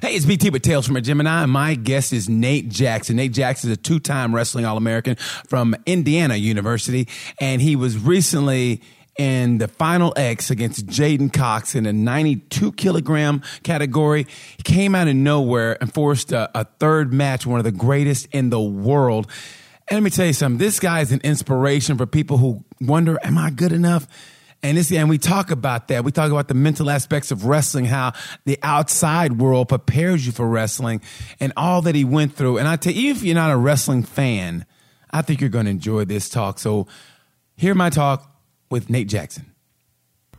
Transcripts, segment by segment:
Hey, it's BT with Tales from a Gemini. My guest is Nate Jackson. Nate Jackson is a two time wrestling All American from Indiana University, and he was recently in the final X against J'den Cox in a 92 kilogram category. He came out of nowhere and forced a, a third match, one of the greatest in the world. And let me tell you something this guy is an inspiration for people who wonder, am I good enough? And this, and we talk about that. We talk about the mental aspects of wrestling, how the outside world prepares you for wrestling and all that he went through. And I tell you, if you're not a wrestling fan, I think you're going to enjoy this talk. So hear my talk with Nate Jackson.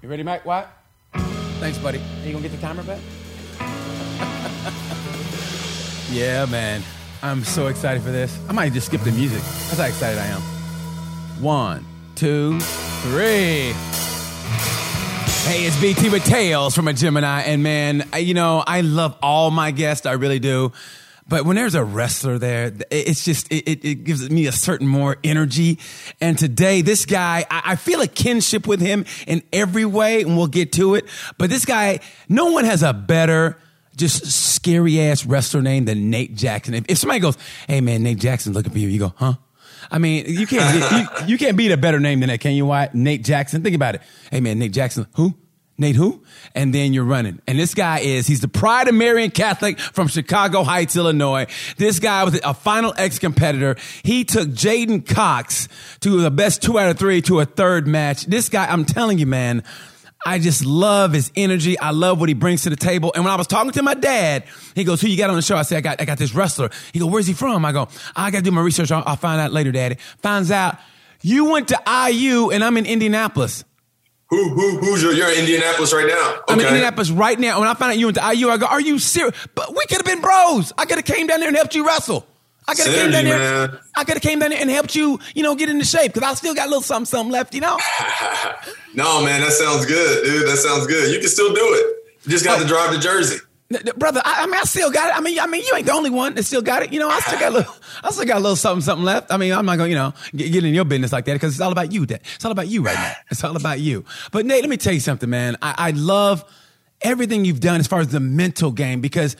You ready, Mike? What? Thanks, buddy. Are you going to get the timer back? yeah, man. I'm so excited for this. I might just skip the music. That's how excited I am. One, two, three. Hey, it's BT with Tales from a Gemini. And man, I, you know, I love all my guests. I really do. But when there's a wrestler there, it's just, it, it gives me a certain more energy. And today, this guy, I, I feel a kinship with him in every way, and we'll get to it. But this guy, no one has a better, just scary ass wrestler name than Nate Jackson. If, if somebody goes, hey man, Nate Jackson's looking for you, you go, huh? I mean, you can't you, you, can't beat a better name than that, can you? Why Nate Jackson? Think about it. Hey man, Nate Jackson. Who? Nate who? And then you're running. And this guy is, he's the pride of Marian Catholic from Chicago Heights, Illinois. This guy was a final X competitor. He took J'den Cox to the best two out of three to a third match. This guy, I'm telling you, man, I just love his energy. I love what he brings to the table. And when I was talking to my dad, he goes, "Who you got on the show?" I said, "I got, I got this wrestler." He goes, "Where's he from?" I go, "I got to do my research. I'll, I'll, find out later, Daddy." Finds out you went to IU and I'm in Indianapolis. Who, who, who's your? You're in Indianapolis right now. Okay. I'm in Indianapolis right now. When I found out you went to IU, I go, "Are you serious?" But we could have been bros. I could have came down there and helped you wrestle. I could have came down there. I could have came down there and helped you, you know, get into shape because I still got a little something, something left, you know. no, man, that sounds good, dude. That sounds good. You can still do it. You just got oh. to drive to Jersey. Brother, I, I, mean, I still got it. I mean, I mean, you ain't the only one that still got it. You know, I still got a little, I still got a little something, something left. I mean, I'm not gonna, you know, get, get in your business like that because it's all about you. That it's all about you right now. It's all about you. But Nate, let me tell you something, man. I, I love everything you've done as far as the mental game because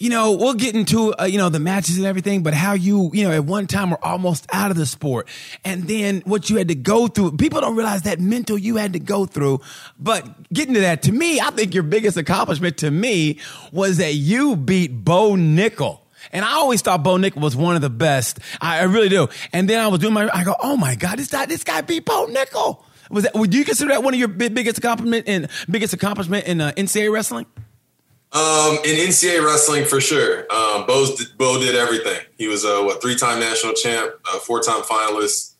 you know, we'll get into, uh, you know, the matches and everything, but how you, you know, at one time were almost out of the sport. And then what you had to go through. People don't realize that mental you had to go through. But getting to that, to me, I think your biggest accomplishment to me was that you beat Bo Nickal. And I always thought Bo Nickal was one of the best. I, I really do. And then I was doing my, I go, oh my God, this guy, this guy beat Bo Nickal. Was that, would you consider that one of your biggest accomplishment in biggest accomplishment in uh, NCAA wrestling? Um, in NCAA wrestling, for sure. Um, Bo's, Bo did everything. He was a what three time national champ, four time finalist,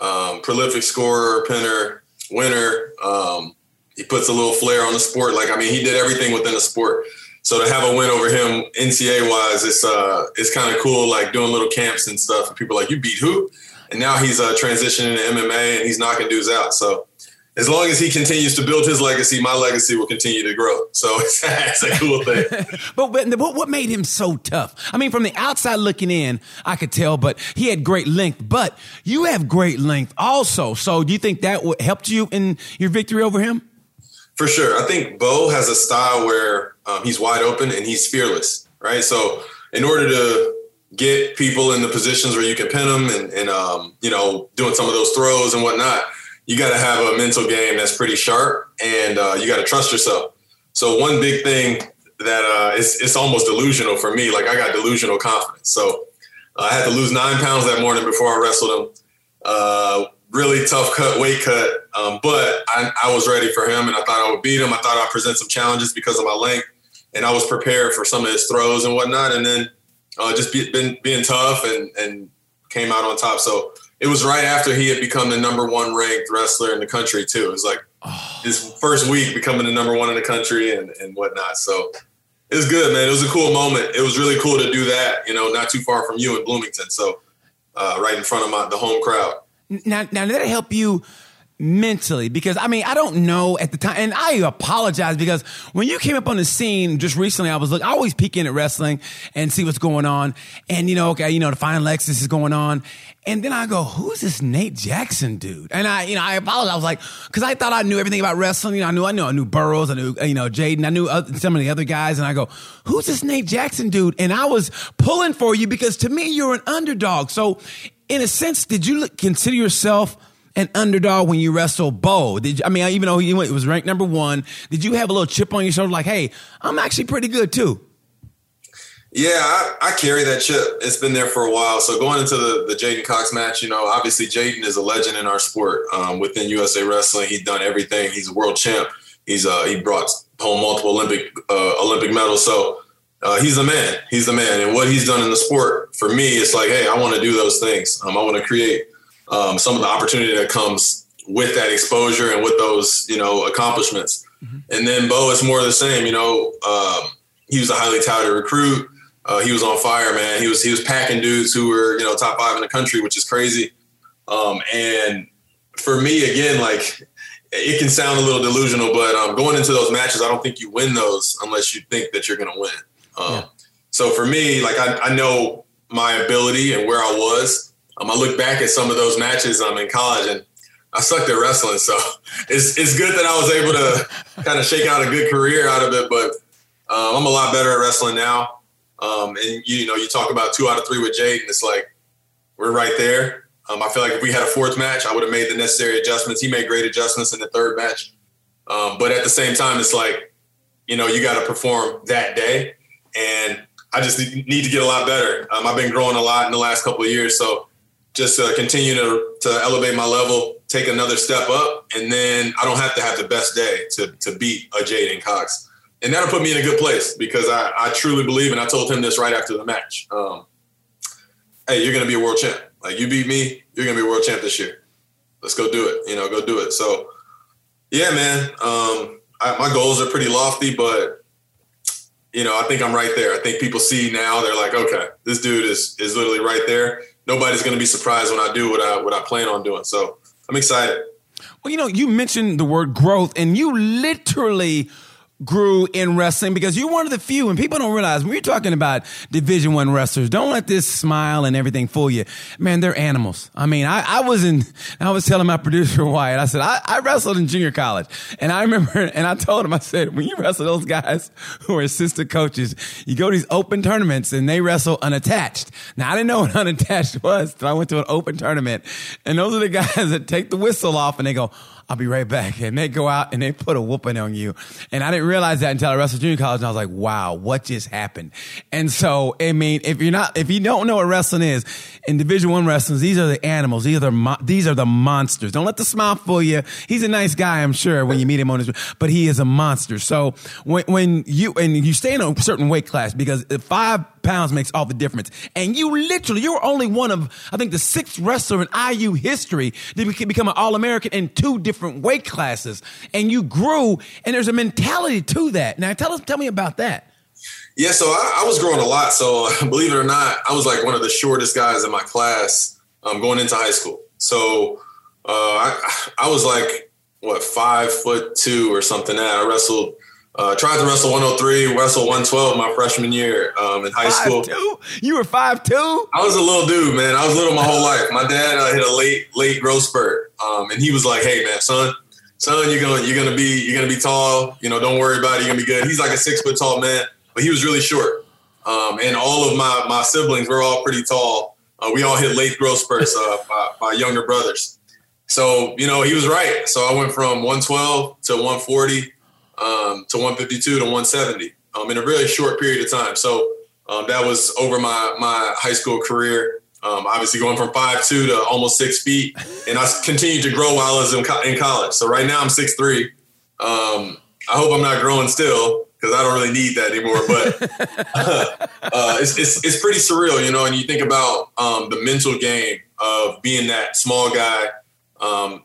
um, prolific scorer, pinner, winner. Um, he puts a little flair on the sport. Like I mean, he did everything within the sport. So to have a win over him NCAA wise, it's uh, it's kind of cool. Like doing little camps and stuff. And people like, you beat who? And now he's uh, transitioning to MMA and he's knocking dudes out. So as long as he continues to build his legacy, my legacy will continue to grow. So it's, it's a cool thing. but, but what made him so tough? I mean, from the outside looking in, I could tell, but he had great length. But you have great length also. So do you think that helped you in your victory over him? For sure. I think Bo has a style where um, he's wide open and he's fearless, right? So in order to get people in the positions where you can pin them and, and um, you know, doing some of those throws and whatnot – you got to have a mental game that's pretty sharp and uh, you got to trust yourself. So one big thing that uh, it's, it's almost delusional for me. Like I got delusional confidence. So uh, I had to lose nine pounds that morning before I wrestled him. Uh, really tough cut, weight cut. Um, but I, I, was ready for him and I thought I would beat him. I thought I'd present some challenges because of my length and I was prepared for some of his throws and whatnot. And then uh, just be, been, being tough and, and came out on top. So it was right after he had become the number one ranked wrestler in the country too. It was like oh. his first week becoming the number one in the country and, and whatnot. So it was good, man. It was a cool moment. It was really cool to do that, you know, not too far from you in Bloomington. So uh, right in front of my the home crowd. Now, now did that help you mentally? Because I mean, I don't know at the time, and I apologize because when you came up on the scene just recently, I was like, I always peek in at wrestling and see what's going on, and you know, okay, you know, the Final Xs is going on, and then I go, who's this Nate Jackson dude? And I, you know, I apologize. I was like, because I thought I knew everything about wrestling. You know, I knew, I knew, I knew Burroughs, I knew, you know, J'den, I knew other, some of the other guys, and I go, who's this Nate Jackson dude? And I was pulling for you because to me, you're an underdog. So, in a sense, did you consider yourself? An underdog when you wrestle Bo? Did you, I mean, even though he was ranked number one, did you have a little chip on your shoulder, like, "Hey, I'm actually pretty good too"? Yeah, I, I, carry that chip. It's been there for a while. So going into the, the J'den Cox match, you know, obviously J'den is a legend in our sport. Um, within USA Wrestling, he's done everything. He's a world champ. He's uh, he brought home multiple Olympic uh, Olympic medals. So uh, he's a man. He's the man. And what he's done in the sport for me, it's like, hey, I want to do those things. Um, I want to create um, some of the opportunity that comes with that exposure and with those, you know, accomplishments. Mm-hmm. And then Bo is more of the same. You know, um, he was a highly touted recruit. Uh, he was on fire, man. He was he was packing dudes who were you know top five in the country, which is crazy. Um, and for me, again, like it can sound a little delusional, but um, going into those matches, I don't think you win those unless you think that you're going to win. Um, yeah. So for me, like I, I, know my ability and where I was. Um, I look back at some of those matches I'm um, in college, and I sucked at wrestling. So it's it's good that I was able to kind of shake out a good career out of it. But um, I'm a lot better at wrestling now. Um, and you, you, know, you talk about two out of three with Jade, and it's like we're right there. Um, I feel like if we had a fourth match, I would have made the necessary adjustments. He made great adjustments in the third match, um, but at the same time, it's like you know you got to perform that day, and I just need to get a lot better. Um, I've been growing a lot in the last couple of years, so just uh, continue to to elevate my level, take another step up, and then I don't have to have the best day to to beat a J'den Cox and that'll put me in a good place because I, I truly believe, and I told him this right after the match. Um, hey, you're going to be a world champ. Like you beat me, you're going to be a world champ this year. Let's go do it. You know, go do it. So, yeah, man. Um, I, my goals are pretty lofty, but you know, I think I'm right there. I think people see now they're like, okay, this dude is is literally right there. Nobody's going to be surprised when I do what I what I plan on doing. So I'm excited. Well, you know, you mentioned the word growth, and you literally grew in wrestling because you're one of the few and people don't realize when you're talking about division one wrestlers don't let this smile and everything fool you. Man they're animals. I mean i, I was in i was telling my producer wyatt i said I, I wrestled in junior college. And i remember and i told him i said when you wrestle those guys who are assistant coaches you go to these open tournaments and they wrestle unattached. Now i didn't know what unattached was so i went to an open tournament. And those are the guys that take the whistle off and they go I'll be right back. And they go out and they put a whooping on you. And I didn't realize that until I wrestled junior college. And I was like, wow, what just happened? And so, I mean, if you're not, if you don't know what wrestling is, in Division One wrestling, these are the animals. These are the, these are the monsters. Don't let the smile fool you. He's a nice guy, I'm sure, when you meet him on his, but he is a monster. So when, when you, and you stay in a certain weight class because five pounds makes all the difference. And you literally, you're only one of, I think, the sixth wrestler in IU history to become an All American in two different weight classes. And you grew, and there's a mentality to that. Now, tell us, tell me about that. Yeah, so I, I was growing a lot. So believe it or not, I was like one of the shortest guys in my class um, going into high school. So uh, I, I was like, what, five foot two or something. That I wrestled uh, tried to wrestle 103, wrestle 112 my freshman year um, in high five school. Two? You were five two. I was a little dude, man. I was little my whole life. My dad uh, hit a late late growth spurt, um, and he was like, "Hey, man, son, son, you're gonna you're gonna be you're gonna be tall. You know, don't worry about it. You're gonna be good." He's like a six foot tall man, but he was really short. Um, and all of my my siblings were all pretty tall. Uh, we all hit late growth spurts uh, by, by younger brothers. So you know, he was right. So I went from 112 to 140 um, to 152 to 170 um, in a really short period of time. So um, that was over my my high school career. Um, obviously, going from five two to almost six feet, and I continued to grow while I was in, co- in college. So right now I'm six three. Um, I hope I'm not growing still because I don't really need that anymore. But uh, it's, it's, it's pretty surreal, you know. And you think about um, the mental game of being that small guy, um,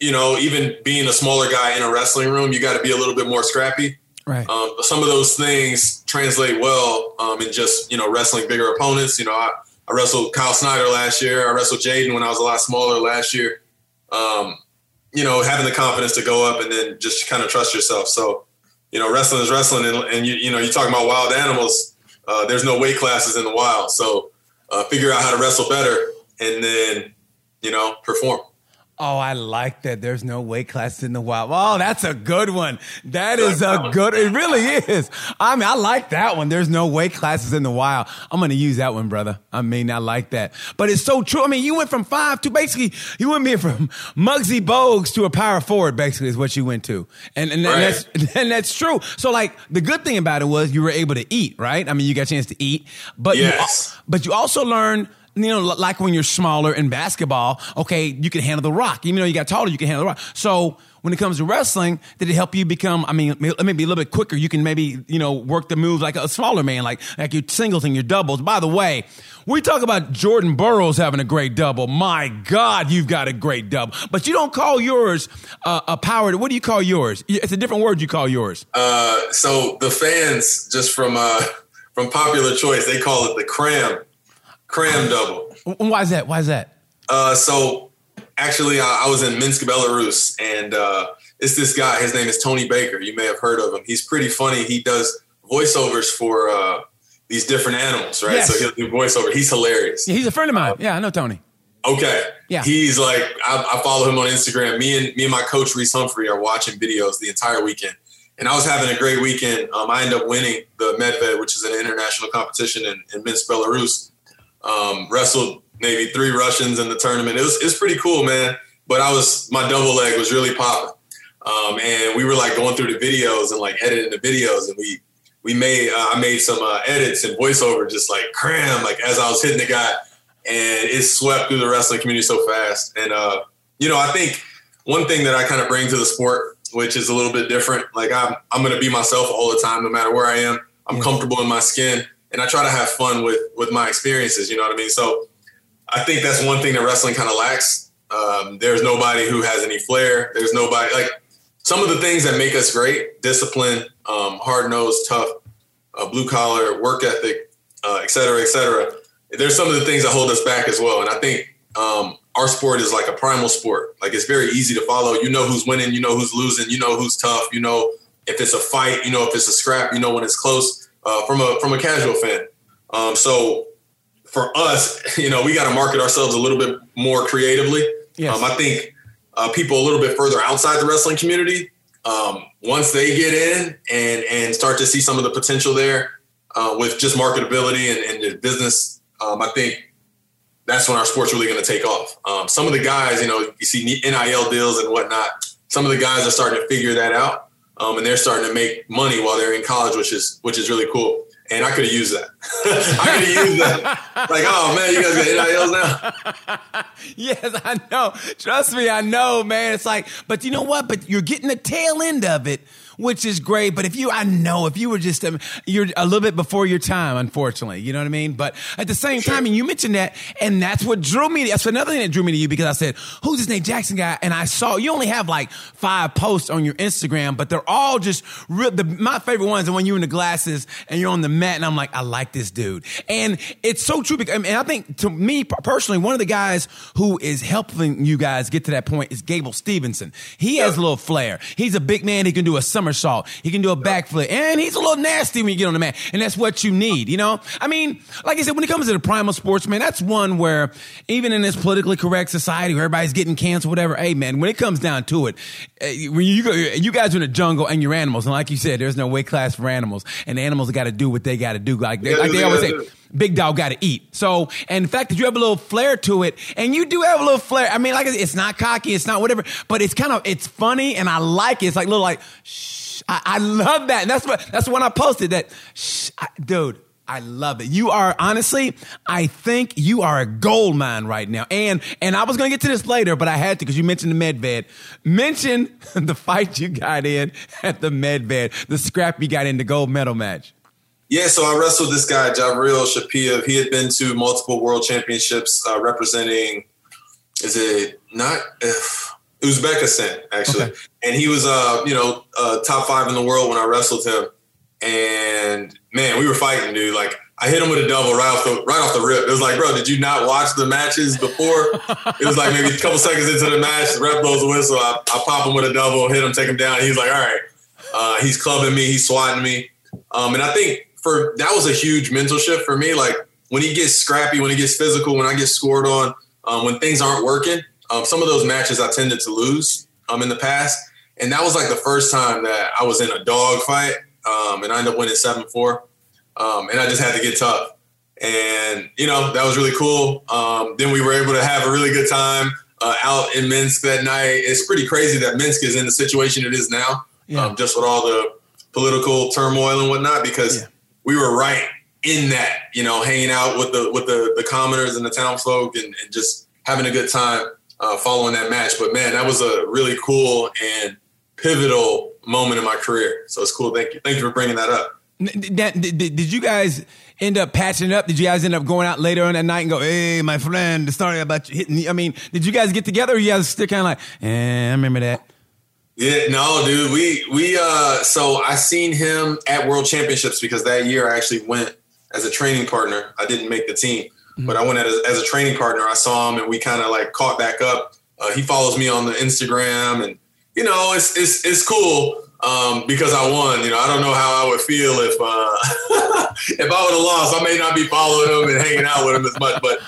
you know, even being a smaller guy in a wrestling room, you got to be a little bit more scrappy. Right. Um, some of those things translate well um, in just you know wrestling bigger opponents. You know, I, I wrestled Kyle Snyder last year. I wrestled J'den when I was a lot smaller last year. Um, you know, having the confidence to go up and then just kind of trust yourself. So, you know, wrestling is wrestling, and, and you, you know, you're talking about wild animals. Uh, there's no weight classes in the wild, so uh, figure out how to wrestle better, and then, you know, perform. Oh, I like that. There's no weight class in the wild. Oh, that's a good one. That is a good. It really is. I mean, I like that one. There's no weight classes in the wild. I'm going to use that one, brother. I mean, I like that. But it's so true. I mean, you went from five to basically you went me from Muggsy Bogues to a power forward. Basically, is what you went to, and and, right. that's and that's true. So, like the good thing about it was you were able to eat, right? I mean, you got a chance to eat, but yes. you, but you also learned you know, like when you're smaller in basketball, okay, you can handle the rock. Even though you got taller, you can handle the rock. So when it comes to wrestling, did it help you become, I mean, maybe a little bit quicker? You can maybe, you know, work the moves like a smaller man, like, like your singles and your doubles. By the way, we talk about Jordan Burroughs having a great double. My God, you've got a great double. But you don't call yours uh, a power. What do you call yours? It's a different word you call yours. Uh, so the fans, just from, uh, from popular choice, they call it the cram Cram double. Why is that? Why is that? Uh, so actually, I, I, was in Minsk, Belarus, and uh, it's this guy. His name is Tony Baker. You may have heard of him. He's pretty funny. He does voiceovers for uh, these different animals, right? Yes. So he'll do voiceover. He's hilarious. Yeah, he's a friend of mine. Yeah, I know Tony. Okay. Yeah. He's like, I, I, follow him on Instagram. Me and me and my coach Reece Humphrey are watching videos the entire weekend. And I was having a great weekend. Um, I ended up winning the Medved, which is an international competition in, in Minsk, Belarus. Um, wrestled maybe three Russians in the tournament. It was it's pretty cool, man. But I was my double leg was really popping, um, and we were like going through the videos and like editing the videos, and we we made uh, I made some uh, edits and voiceover just like cram like as I was hitting the guy, and it swept through the wrestling community so fast. And uh, you know, I think one thing that I kind of bring to the sport, which is a little bit different, like I'm I'm gonna be myself all the time, no matter where I am. I'm comfortable in my skin and I try to have fun with with my experiences. You know what I mean? So I think that's one thing that wrestling kind of lacks. Um, there's nobody who has any flair. There's nobody like some of the things that make us great: discipline, um, hard nosed, tough, uh, blue collar, work ethic, uh, et cetera, et cetera. There's some of the things that hold us back as well, and I think um, our sport is like a primal sport. Like it's very easy to follow. You know who's winning. You know who's losing. You know who's tough. You know if it's a fight. You know if it's a scrap. You know when it's close uh, from a from a casual fan. Um, so for us, you know, we got to market ourselves a little bit more creatively. Yes. Um, I think uh, people a little bit further outside the wrestling community, um, once they get in and and start to see some of the potential there uh, with just marketability and, and business, um, I think that's when our sport's really going to take off. Um, some of the guys, you know, you see NIL deals and whatnot. Some of the guys are starting to figure that out um, and they're starting to make money while they're in college, which is which is really cool. And I could have used that. I could have used that. Like, oh man, you guys got NILs now. yes, I know. Trust me, I know, man. It's like, but you know what? But you're getting the tail end of it which is great. But if you, I know, if you were just, um, you're a little bit before your time, unfortunately, you know what I mean? But at the same sure. time, and you mentioned that, and that's what drew me, that's another thing that drew me to you because I said, who's this Nate Jackson guy? And I saw, you only have like five posts on your Instagram, but they're all just real, the, my favorite ones are when you're in the glasses and you're on the mat and I'm like, I like this dude. And it's so true because, and I think to me personally, one of the guys who is helping you guys get to that point is Gable Steveson. He has a little flair. He's a big man. He can do a summer somersault. He can do a backflip. And he's a little nasty when you get on the mat. And that's what you need, you know? I mean, like I said, when it comes to the primal sports, man, that's one where even in this politically correct society where everybody's getting canceled, whatever, hey, man, when it comes down to it, eh, when you go, you guys are in the jungle and you're animals. And like you said, there's no weight class for animals. And animals got to do what they got to do. Like, they, like they always say, big dog got to eat. So, and the fact that you have a little flair to it, and you do have a little flair. I mean, like it's not cocky, it's not whatever, but it's kind of it's funny, and I like it. It's like little like, shh. I, I love that. And that's what that's when I posted that. Shh, I, dude, I love it. You are honestly, I think you are a gold mine right now. And and I was gonna get to this later, but I had to because you mentioned the Medved. Mention the fight you got in at the Medved, the scrap you got in the gold medal match. Yeah, so I wrestled this guy, Javrail Shapiev. He had been to multiple world championships uh, representing, is it not uh, Uzbekistan, actually. Okay. And he was, uh, you know, uh, top five in the world when I wrestled him. And man, we were fighting, dude. Like I hit him with a double right off the right off the rip. It was like, bro, did you not watch the matches before? it was like maybe a couple seconds into the match, the rep blows a whistle. I, I pop him with a double, hit him, take him down. He's like, all right. Uh, he's clubbing me, he's swatting me. Um, and I think for that was a huge mental shift for me. Like when he gets scrappy, when he gets physical, when I get scored on, um, when things aren't working, um, some of those matches I tended to lose um, in the past. And that was like the first time that I was in a dog fight um, and I ended up winning 7 4. Um, and I just had to get tough. And, you know, that was really cool. Um, then we were able to have a really good time uh, out in Minsk that night. It's pretty crazy that Minsk is in the situation it is now, yeah. Um, just with all the political turmoil and whatnot, because yeah. We were right in that, you know, hanging out with the with the, the commoners and the townsfolk and, and just having a good time uh, following that match. But man, that was a really cool and pivotal moment in my career. So it's cool. Thank you. Thank you for bringing that up. Did you guys end up patching up? Did you guys end up going out later on that night and go, "Hey, my friend, story about you hitting"? I mean, did you guys get together? or You guys still kind of like, "Eh, I remember that." Yeah, no, dude. We we uh, so I seen him at World Championships because that year I actually went as a training partner. I didn't make the team, mm-hmm. but I went as, as a training partner. I saw him and we kind of like caught back up. Uh, he follows me on the Instagram and you know, it's it's it's cool um, because I won. You know, I don't know how I would feel if uh, if I would have lost. I may not be following him and hanging out with him as much, but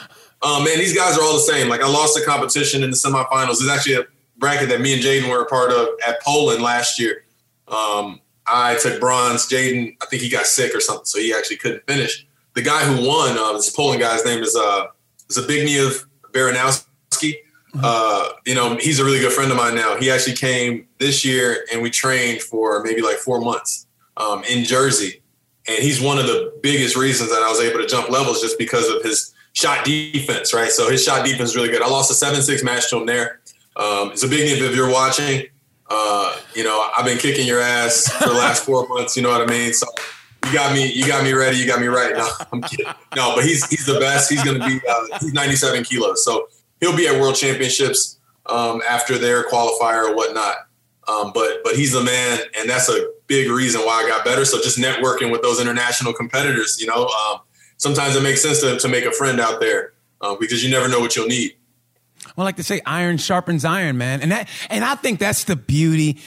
um, man, these guys are all the same. Like I lost the competition in the semifinals. It's actually a bracket that me and J'den were a part of at Poland last year. Um, I took bronze. J'den, I think he got sick or something, so he actually couldn't finish. The guy who won, uh, this Poland guy's name is uh, Zbigniew Baranowski. Uh, you know, he's a really good friend of mine now. He actually came this year and we trained for maybe like four months um, in Jersey. And he's one of the biggest reasons that I was able to jump levels just because of his shot defense, right? So his shot defense is really good. I lost a 7 6 match to him there. Um, it's a big if you're watching. Uh, you know, I've been kicking your ass for the last four months. You know what I mean? So you got me, you got me ready. You got me right. No, I'm kidding. No, but he's he's the best. He's going to be uh, he's 97 kilos. So he'll be at World Championships um, after their qualifier or whatnot. Um, but but he's the man, and that's a big reason why I got better. So just networking with those international competitors, you know, um, sometimes it makes sense to, to make a friend out there uh, because you never know what you'll need. Well, I like to say, iron sharpens iron, man, and that and I think that's the beauty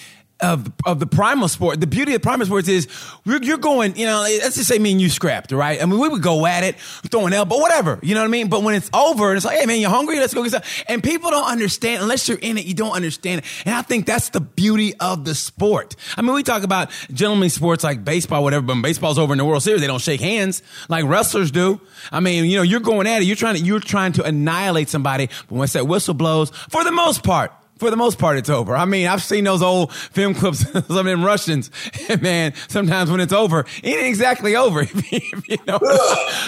of of the primal sport. The beauty of primal sports is you're, going, you know, let's just say me and you scrapped, right? I mean, we would go at it, throwing elbow, whatever, you know what I mean? But when it's over, it's like, hey man, you're hungry? Let's go get some. And people don't understand unless you're in it, you don't understand it. And I think that's the beauty of the sport. I mean, we talk about gentlemanly sports like baseball, whatever, but baseball's over in the World Series, they don't shake hands like wrestlers do. I mean, you know, you're going at it, you're trying to you're trying to annihilate somebody, but once that whistle blows, for the most part, for the most part, it's over. I mean, I've seen those old film clips, some of them Russians, man, sometimes when it's over, it ain't exactly over. you know?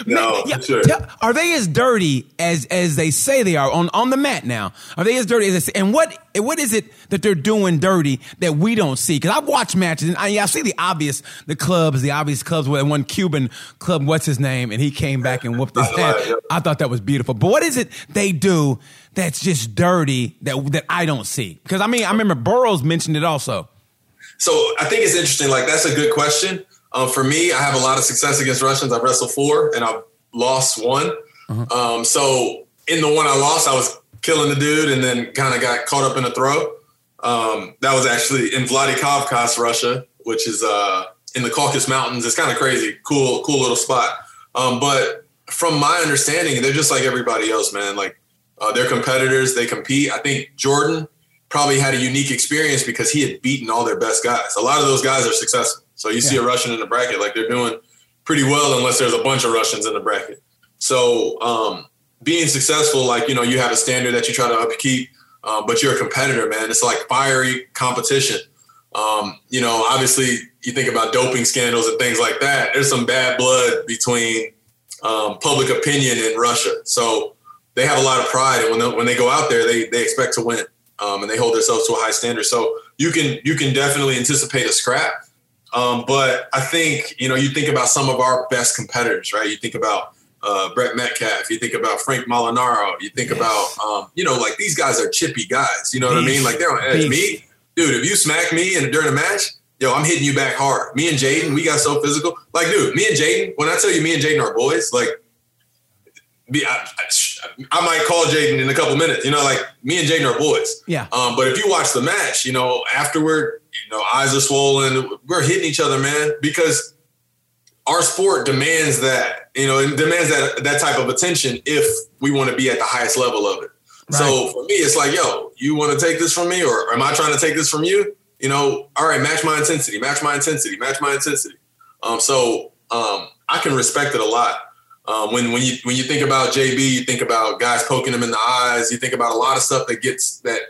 no, yeah, sure. Are they as dirty as, as they say they are on, on the mat now? Are they as dirty as they say? And what, what is it that they're doing dirty that we don't see? Cause I've watched matches and I, I see the obvious, the clubs, the obvious clubs where one Cuban club, what's his name? And he came back and whooped his head. I thought that was beautiful. But what is it they do that's just dirty that that I don't see? Because I mean, I remember Burroughs mentioned it also. So I think it's interesting. Like that's a good question. Um, for me, I have a lot of success against Russians. I've wrestled four and I've lost one. Uh-huh. Um, so in the one I lost, I was killing the dude and then kind of got caught up in a throw. Um, that was actually in Vladikavkaz, Russia, which is uh, in the Caucasus Mountains. It's kind of crazy, cool, cool little spot. Um, but from my understanding, they're just like everybody else, man. Like uh, they're competitors. They compete. I think Jordan probably had a unique experience because he had beaten all their best guys. A lot of those guys are successful. So you yeah. see a Russian in the bracket, like they're doing pretty well, unless there's a bunch of Russians in the bracket. So um, being successful, like you know, you have a standard that you try to upkeep, uh, but you're a competitor, man. It's like fiery competition. Um, you know, obviously, you think about doping scandals and things like that. There's some bad blood between um, public opinion in Russia. So they have a lot of pride, and when they, when they go out there, they they expect to win, um, and they hold themselves to a high standard. So you can you can definitely anticipate a scrap. Um, but I think you know you think about some of our best competitors, right? You think about uh, Brent Metcalf, you think about Frank Molinaro, you think yes. about um, you know like these guys are chippy guys. You know what I mean? Like they're on edge. Me, dude, if you smack me and during a match, yo, I'm hitting you back hard. Me and J'den, we got so physical. Like, dude, me and J'den, when I tell you me and J'den are boys, like, be, I, I, I might call J'den in a couple minutes. You know, like me and J'den are boys. Yeah. Um, but if you watch the match, you know, afterward, you know, eyes are swollen. We're hitting each other, man, because our sport demands that. You know, it demands that that type of attention if we want to be at the highest level of it. Right. So for me, it's like, yo, you want to take this from me, or am I trying to take this from you? You know, all right, match my intensity, match my intensity, match my intensity. Um, so um, I can respect it a lot. Um, when when you when you think about JB, you think about guys poking him in the eyes. You think about a lot of stuff that gets that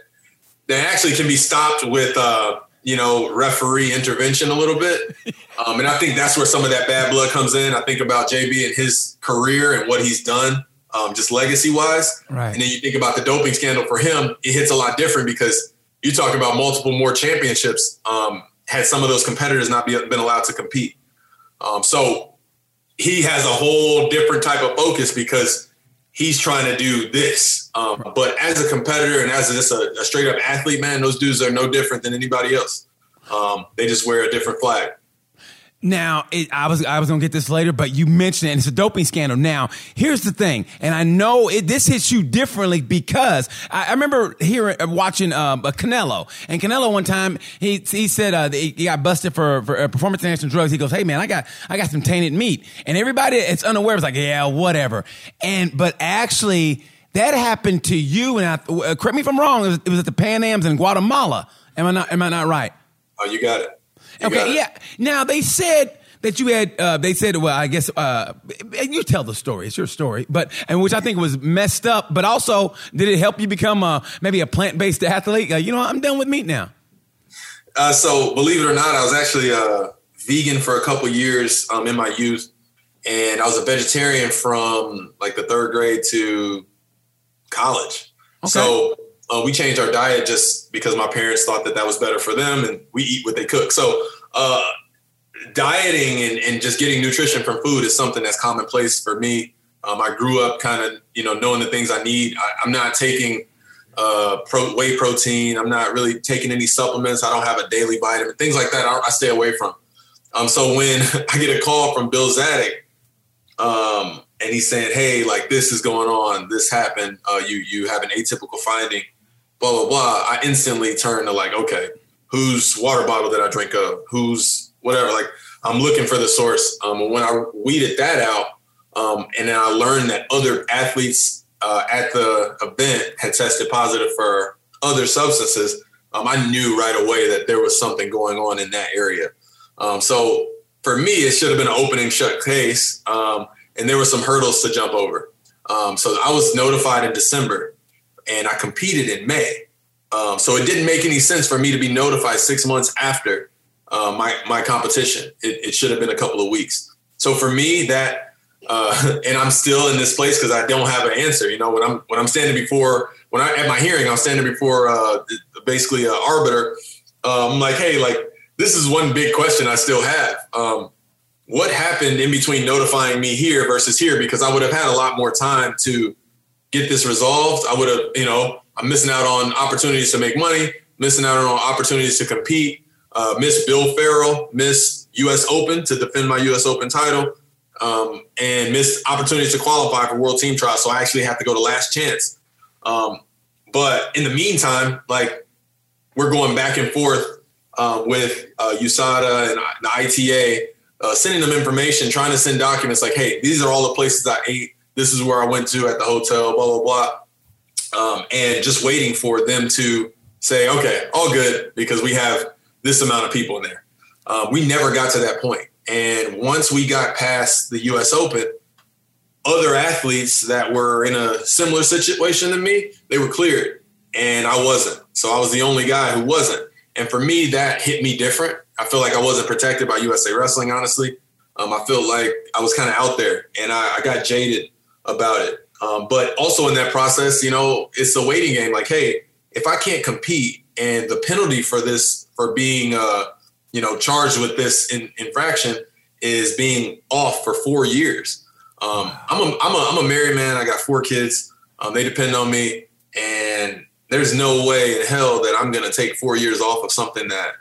that actually can be stopped with uh, you know referee intervention a little bit. Um, and I think that's where some of that bad blood comes in. I think about JB and his career and what he's done, um, just legacy wise. Right. And then you think about the doping scandal for him. It hits a lot different because you talk about multiple more championships. Um, had some of those competitors not be, been allowed to compete. Um, so he has a whole different type of focus because he's trying to do this. Um, but as a competitor and as just a, a, straight up athlete, man, those dudes are no different than anybody else. Um, they just wear a different flag. Now, it, I was I was gonna get this later, but you mentioned it. And it's a doping scandal. Now, here's the thing, and I know it, this hits you differently because I, I remember hearing uh, watching um, Canelo, and Canelo one time he he said uh, he got busted for for uh, performance enhancing drugs. He goes, "Hey man, I got I got some tainted meat," and everybody it's unaware was like, "Yeah, whatever." And but actually, that happened to you, and I, uh, correct me if I'm wrong. It was, it was at the Pan Am's in Guatemala. Am I not? Am I not right? Oh, you got it. Okay, yeah. Now they said that you had. Uh, they said, well, I guess uh, you tell the story. It's your story, but and which I think was messed up. But also, did it help you become a, maybe a plant based athlete? Uh, you know, I'm done with meat now. Uh, so, believe it or not, I was actually uh, vegan for a couple years um, in my youth, and I was a vegetarian from like the third grade to college. Okay. So uh, we changed our diet just because my parents thought that that was better for them, and we eat what they cook. So, uh, dieting and, and, just getting nutrition from food is something that's commonplace for me. Um, I grew up kind of, you know, knowing the things I need. I, am not taking uh, pro, whey protein. I'm not really taking any supplements. I don't have a daily vitamin, things like that. I, I stay away from. Um, so when I get a call from Bill Zadick, um, and he's saying, "Hey, like this is going on. This happened. Uh, you you have an atypical finding." Blah blah blah, I instantly turn to like, okay, whose water bottle did I drink of? Who's whatever. Like I'm looking for the source. Um, when I weeded that out, um, and then I learned that other athletes uh, at the event had tested positive for other substances, um, I knew right away that there was something going on in that area. Um, so for me, it should have been an opening shut case, um, and there were some hurdles to jump over. Um, so I was notified in December and I competed in May. Um, so it didn't make any sense for me to be notified six months after uh, my my competition. It, it, should have been a couple of weeks. So for me, that uh, and I'm still in this place because I don't have an answer. You know, when I'm when I'm standing before when I at my hearing, I'm standing before uh, basically an arbiter. Uh, I'm like, hey, like this is one big question I still have. Um, what happened in between notifying me here versus here? Because I would have had a lot more time to get this resolved, I would have, you know, I'm missing out on opportunities to make money, missing out on opportunities to compete. Uh, miss Bill Farrell, miss U.S. Open to defend my U.S. Open title, um, and miss opportunities to qualify for World Team Trials. So I actually have to go to last chance. Um, but in the meantime, like we're going back and forth uh, with uh, USADA and the ITA, uh, sending them information, trying to send documents like, hey, these are all the places I ate this is where I went to at the hotel, blah, blah, blah. Um, and just waiting for them to say, okay, all good, because we have this amount of people in there. Um, we never got to that point. And once we got past the US Open, other athletes that were in a similar situation than me, they were cleared and I wasn't. So I was the only guy who wasn't. And for me, that hit me different. I feel like I wasn't protected by USA Wrestling, honestly. Um, I felt like I was kind of out there and I, I got jaded about it. Um, but also in that process, you know, it's a waiting game. Like, hey, if I can't compete and the penalty for this, for being, uh, you know, charged with this in, infraction is being off for four years. Um, I'm a, I'm a, I'm a married man. I got four kids. Um, they depend on me and there's no way in hell that I'm to take four years off of something that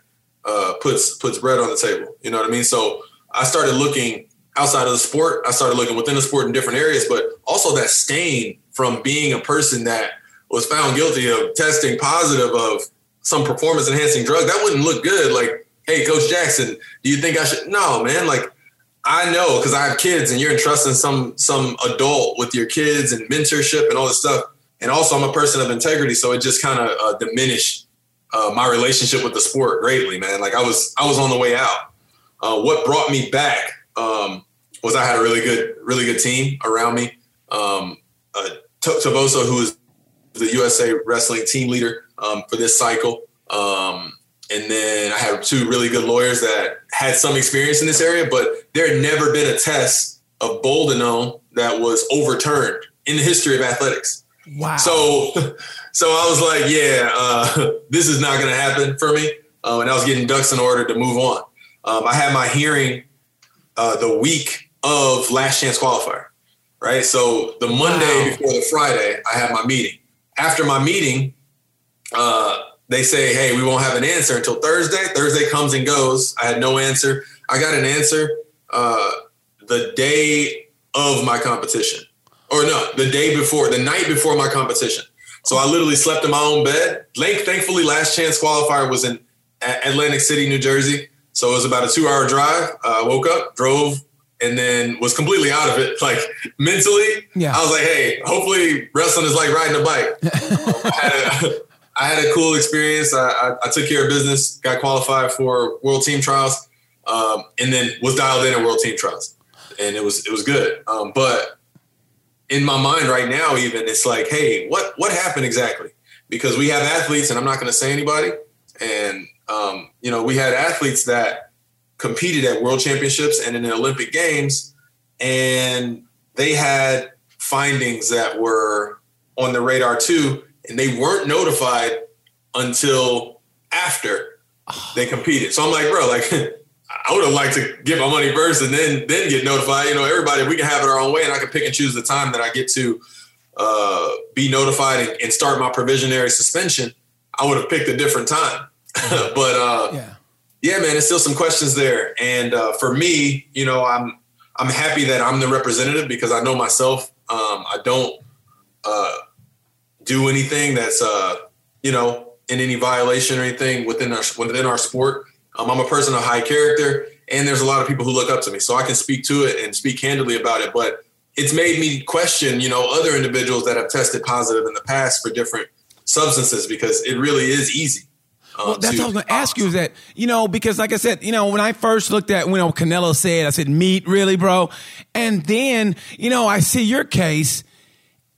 uh, puts puts bread on the table. You know what I mean? So I started looking outside of the sport. I started looking within the sport in different areas, but also that stain from being a person that was found guilty of testing positive of some performance enhancing drug. That wouldn't look good. Like, hey, Coach Jackson, do you think I should? No, man. Like, I know because I have kids, and you're entrusting some some adult with your kids and mentorship and all this stuff. And also, I'm a person of integrity, so it just kind of uh, diminished uh, my relationship with the sport greatly, man. Like I was I was on the way out. Uh, what brought me back um, was I had a really good really good team around me. Um, uh, Tavoso, who is the USA Wrestling team leader um, for this cycle. Um, and then I had two really good lawyers that had some experience in this area, but there had never been a test of boldenone that was overturned in the history of athletics. Wow. So, so I was like, yeah, uh, this is not going to happen for me. Uh, and I was getting ducks in order to move on. Um, I had my hearing uh, the week of last chance qualifier, right? So the Monday wow. before the Friday, I had my meeting. After my meeting, uh, they say, hey, we won't have an answer until Thursday. Thursday comes and goes. I had no answer. I got an answer uh, the day of my competition, or no, the day before, the night before my competition. So I literally slept in my own bed. Thankfully, last chance qualifier was in Atlantic City, New Jersey. So it was about a two hour drive. Uh, I woke up, drove, and then was completely out of it. Like mentally, yeah. I was like, hey, hopefully wrestling is like riding a bike. I, had a, I had a cool experience. I, I, I, took care of business, got qualified for world team trials, um, and then was dialed in at world team trials. And it was it was good. Um, but in my mind right now, even it's like, hey, what what happened exactly? Because we have athletes, and I'm not going to say anybody. And um, you know, we had athletes that competed at world championships and in the Olympic Games, and they had findings that were on the radar too, and they weren't notified until after they competed. So I'm like, bro, like I would have liked to get my money first and then then get notified. You know, everybody we can have it our own way, and I can pick and choose the time that I get to uh, be notified and, and, start my provisionary suspension. I would have picked a different time, but uh, yeah. yeah, man, there's still some questions there. And uh, for me, you know, I'm I'm happy that I'm the representative because I know myself. Um, I don't uh, do anything that's uh, you know in any violation or anything within our within our sport. Um, I'm a person of high character, and there's a lot of people who look up to me, so I can speak to it and speak candidly about it. But it's made me question, you know, other individuals that have tested positive in the past for different substances because it really is easy. Um, well, that's what I was going to ask you is that, you know, because like I said, you know, when I first looked at, you know, Canelo said, I said, meat, really, bro? And then, you know, I see your case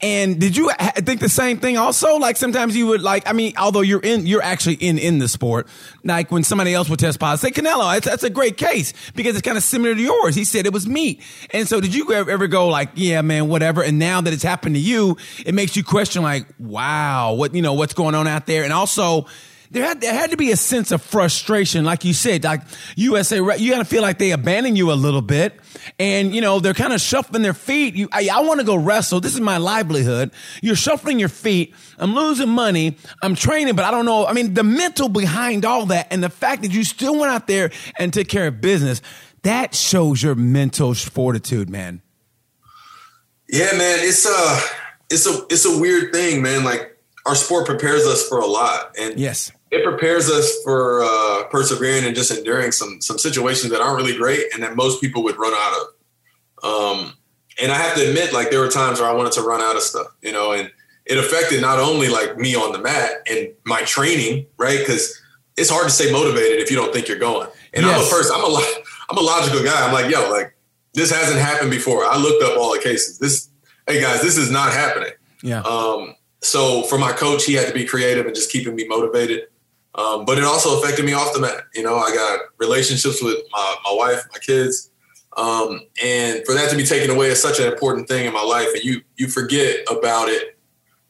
and did you think the same thing also? Like sometimes you would like, I mean, although you're in, you're actually in, in the sport. Like when somebody else would test positive, say Canelo, that's, that's a great case because it's kind of similar to yours. He said it was meat. And so did you ever go like, yeah, man, whatever. And now that it's happened to you, it makes you question like, wow, what, you know, what's going on out there? And also, there had, there had to be a sense of frustration, like you said, like USA, you gotta feel like they abandon you a little bit, and you know they're kind of shuffling their feet. You, I, I want to go wrestle. This is my livelihood. You're shuffling your feet. I'm losing money. I'm training, but I don't know. I mean, the mental behind all that, and the fact that you still went out there and took care of business, that shows your mental fortitude, man. Yeah, man, it's a it's a it's a weird thing, man. Like our sport prepares us for a lot, and yes, it prepares us for uh, persevering and just enduring some some situations that aren't really great and that most people would run out of. Um, and I have to admit, like there were times where I wanted to run out of stuff, you know, and it affected not only like me on the mat and my training, right? Because it's hard to stay motivated if you don't think you're going. And yes. I'm a person, I'm a I'm a logical guy. I'm like, yo, like this hasn't happened before. I looked up all the cases. This, hey guys, this is not happening. Yeah. Um, so for my coach, he had to be creative and just keeping me motivated. Um, but it also affected me off the mat. You know, I got relationships with my, my wife, my kids. Um, and for that to be taken away is such an important thing in my life. And you, you forget about it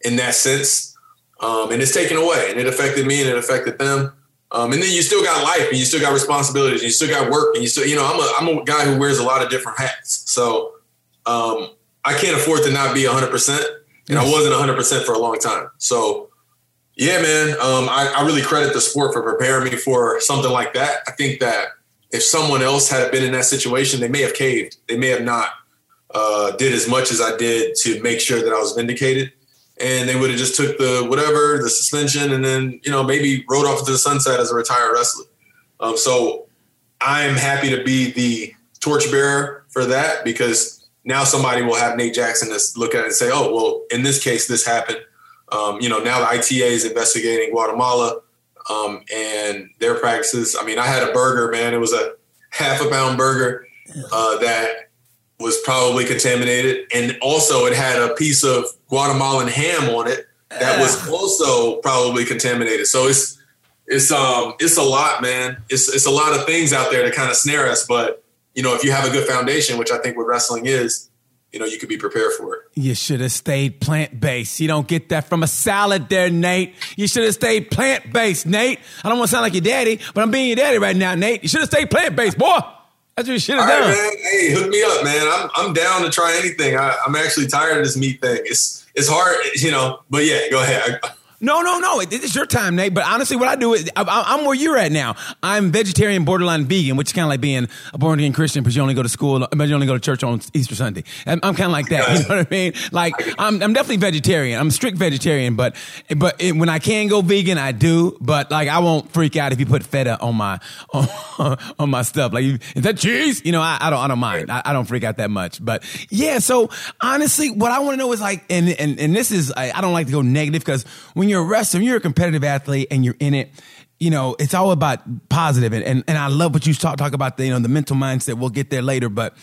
in that sense. Um, and it's taken away and it affected me and it affected them. Um, and then you still got life and you still got responsibilities and you still got work and you still, you know, I'm a, I'm a guy who wears a lot of different hats. So, um, I can't afford to not be hundred percent. And I wasn't hundred percent for a long time. So, Yeah, man. Um, I, I really credit the sport for preparing me for something like that. I think that if someone else had been in that situation, they may have caved. They may have not uh, did as much as I did to make sure that I was vindicated. And they would have just took the whatever, the suspension, and then, you know, maybe rode off into the sunset as a retired wrestler. Um, so I'm happy to be the torchbearer for that because now somebody will have Nate Jackson to look at it and say, oh, well, in this case, this happened. Um, you know, now the ITA is investigating Guatemala um, and their practices. I mean, I had a burger, man. It was a half a pound burger uh, that was probably contaminated, and also it had a piece of Guatemalan ham on it that was also probably contaminated. So it's it's um it's a lot, man. It's it's a lot of things out there to kind of snare us, but you know, if you have a good foundation, which I think what wrestling is, you know, you could be prepared for it. You should have stayed plant based. You don't get that from a salad there, Nate. You should have stayed plant based, Nate. I don't want to sound like your daddy, but I'm being your daddy right now, Nate. You should have stayed plant based, boy. That's what you should have done. man. Hey, hook me up, man. I'm I'm down to try anything. I, am actually tired of this meat thing. It's it's hard, you know. But yeah, go ahead. I, no, no, no. It's your time, Nate. But honestly, what I do is I, am where you're at now. I'm vegetarian, borderline vegan, which is kind of like being a born again Christian, but you only go to school, but you only go to church on Easter Sunday. I'm, I'm kind of like that. You know what I mean? Like I'm, I'm definitely vegetarian. I'm strict vegetarian, but but it, when I can go vegan, I do. But like I won't freak out if you put feta on my on, on my stuff. Like is that cheese? You know, I, I don't I don't mind. I, I, don't freak out that much. But yeah. So honestly, what I want to know is like, and and and this is I, I don't like to go negative because when you're a wrestler, you're a competitive athlete and you're in it, you know, it's all about positive and, and, and I love what you talk, talk about the, you know, the mental mindset. We'll get there later, but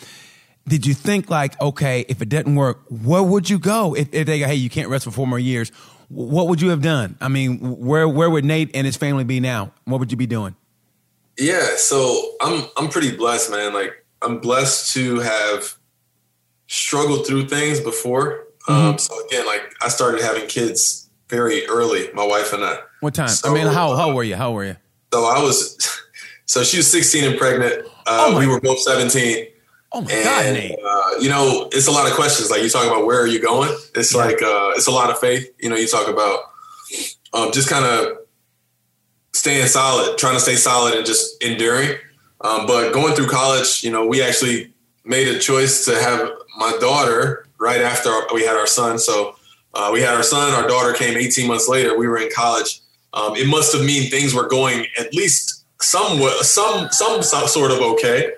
did you think like, okay, if it doesn't work, where would you go? If, if they go, hey, you can't wrestle for four more years, what would you have done? I mean, where, where would Nate and his family be now? What would you be doing? Yeah. So I'm, I'm pretty blessed, man. Like I'm blessed to have struggled through things before. Mm-hmm. Um, so again, like I started having kids very early, my wife and I. What time? So, I mean, how how were you? How were you? So I was, so she was 16 and pregnant. Uh, oh we were both 17. Oh my and, God. Uh, you know, it's a lot of questions. Like you talk about where are you going? It's yeah. like, uh, it's a lot of faith. You know, you talk about um, just kind of staying solid, trying to stay solid and just enduring. Um, but going through college, you know, we actually made a choice to have my daughter right after we had our son. So uh, we had our son. Our daughter came 18 months later. We were in college. Um, it must have mean things were going at least somewhat, some, some, some sort of okay.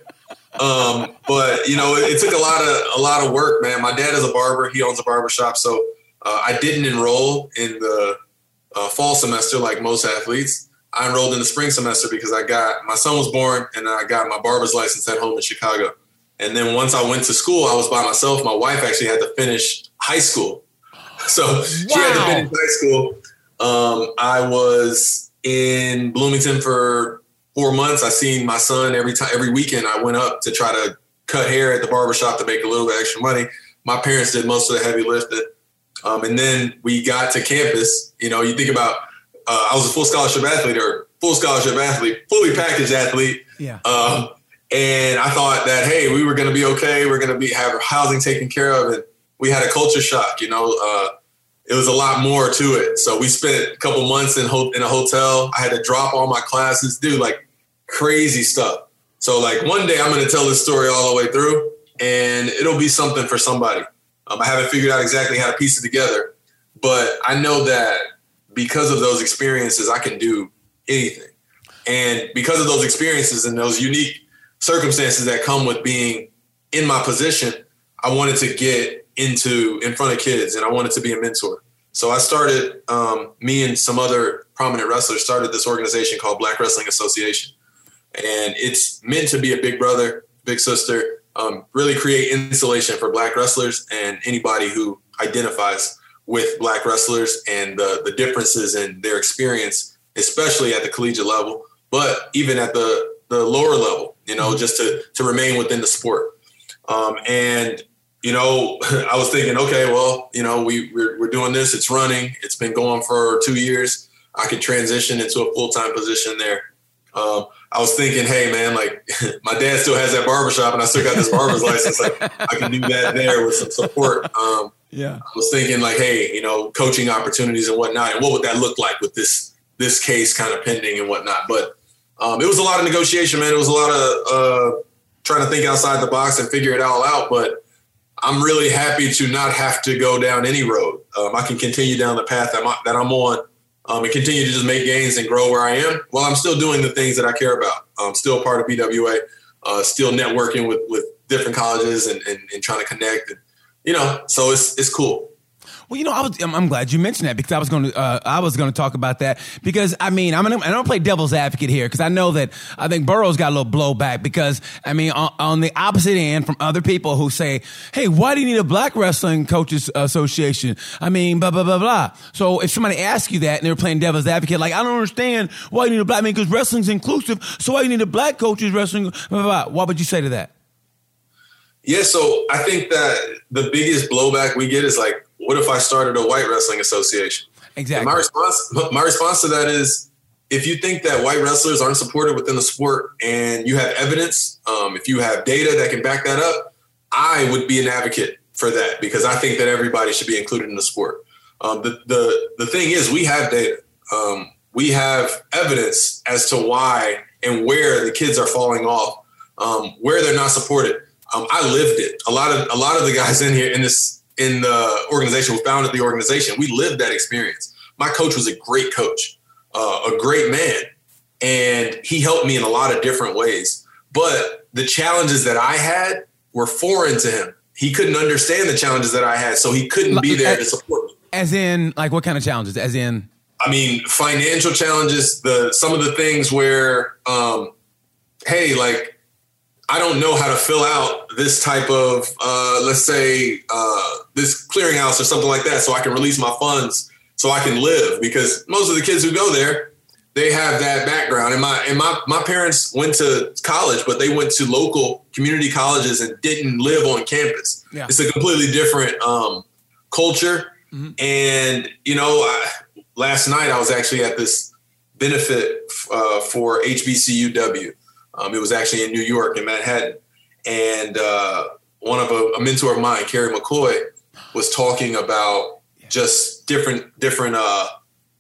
Um, but you know, it, it, took a lot of a lot of work, man. My dad is a barber. He owns a barber shop, so uh, I didn't enroll in the uh, fall semester like most athletes. I enrolled in the spring semester because I got my son was born and I got my barber's license at home in Chicago. And then once I went to school, I was by myself. My wife actually had to finish high school. So wow. she had to finish high school. Um, I was in Bloomington for four months. I seen my son every time, every weekend. I went up to try to cut hair at the barbershop to make a little bit extra money. My parents did most of the heavy lifting. Um, and then we got to campus. You know, you think about uh, I was a full scholarship athlete or full scholarship athlete, fully packaged athlete. Yeah. Um, and I thought that hey, we were going to be okay. We're going to be have housing taken care of, and we had a culture shock. You know, uh, it was a lot more to it. So we spent a couple months in ho- in a hotel. I had to drop all my classes, do like crazy stuff. So like one day I'm going to tell this story all the way through, and it'll be something for somebody. Um, I haven't figured out exactly how to piece it together, but I know that because of those experiences, I can do anything. And because of those experiences and those unique circumstances that come with being in my position, I wanted to get into in front of kids and I wanted to be a mentor. So I started, um, me and some other prominent wrestlers started this organization called Black Wrestling Association. And it's meant to be a big brother, big sister, um, really create insulation for black wrestlers and anybody who identifies with black wrestlers and the, the differences in their experience, especially at the collegiate level, but even at the, the lower level, you know, mm-hmm. just to, to remain within the sport. Um, and you know, I was thinking, okay, well, you know, we we're, we're doing this. It's running. It's been going for two years. I could transition into a full time position there. Um, I was thinking, hey, man, like my dad still has that barbershop, and I still got this barber's license. Like I can do that there with some support. Um, Yeah. I was thinking like, hey, you know, coaching opportunities and whatnot, and what would that look like with this this case kind of pending and whatnot. But um, it was a lot of negotiation, man. It was a lot of uh, trying to think outside the box and figure it all out. But I'm really happy to not have to go down any road. Um, I can continue down the path that I'm, that I'm on um, and continue to just make gains and grow where I am while I'm still doing the things that I care about. I'm still part of BWA, uh, still networking with, with different colleges and, and, and trying to connect. And, you know, so it's, it's cool. Well, you know, I was, I'm, I'm glad you mentioned that because I was going to, uh, I was going to talk about that because I mean, I'm going to, I don't play devil's advocate here because I know that I think Burroughs got a little blowback because I mean, on, on, the opposite end from other people who say, Hey, why do you need a black wrestling coaches association? I mean, blah, blah, blah, blah. So if somebody asks you that and they're playing devil's advocate, like, I don't understand why you need a black man because wrestling's inclusive. So why you need a black coaches wrestling? Blah, blah, blah. What would you say to that? Yeah, so I think that the biggest blowback we get is like, what if I started a white wrestling association? Exactly. And my response, my response to that is, if you think that white wrestlers aren't supported within the sport, and you have evidence, um, if you have data that can back that up, I would be an advocate for that because I think that everybody should be included in the sport. Um, the the the thing is, we have data. Um, we have evidence as to why and where the kids are falling off, um, where they're not supported. Um, I lived it. A lot of a lot of the guys in here in this in the organization who founded the organization, we lived that experience. My coach was a great coach, uh, a great man, and he helped me in a lot of different ways. But the challenges that I had were foreign to him. He couldn't understand the challenges that I had, so he couldn't be there to support me. As in, like, what kind of challenges? As in, I mean, financial challenges. The some of the things where, um, hey, like I don't know how to fill out this type of, uh, let's say, uh, this clearinghouse or something like that, so I can release my funds so I can live. Because most of the kids who go there, they have that background. And my and my my parents went to college, but they went to local community colleges and didn't live on campus. Yeah. It's a completely different um, culture. Mm-hmm. And you know, I, last night I was actually at this benefit uh, for HBCUW um, it was actually in New York, in Manhattan. And uh, one of a, a, mentor of mine, Kerry McCoy, was talking about just different different uh,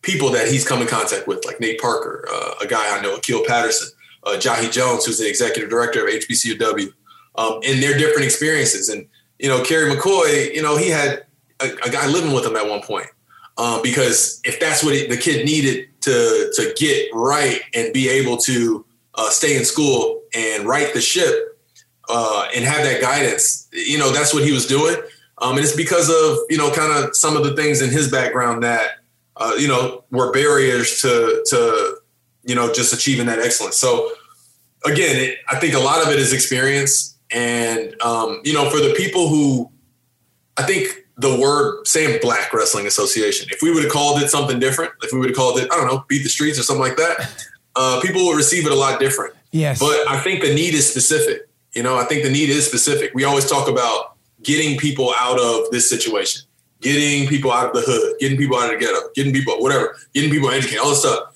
people that he's come in contact with, like Nate Parker, uh, a guy I know, Akil Patterson, uh, Jahi Jones, who's the executive director of HBCUW, um, and their different experiences. And you know, Kerry McCoy, you know, he had a, a guy living with him at one point. Um, because if that's what the kid needed to to get right and be able to uh, stay in school and right the ship uh, and have that guidance. You know, that's what he was doing. Um, and it's because of, you know, kind of some of the things in his background that, uh, you know, were barriers to, to, you know, just achieving that excellence. So again, it, I think a lot of it is experience. And, um, you know, for the people who, I think the word saying Black Wrestling Association, if we would have called it something different, if we would have called it, I don't know, Beat the Streets or something like that, uh, people will receive it a lot different. Yes. But I think the need is specific. You know, I think the need is specific. We always talk about getting people out of this situation, getting people out of the hood, getting people out of the ghetto, getting people, whatever, getting people educated, all this stuff,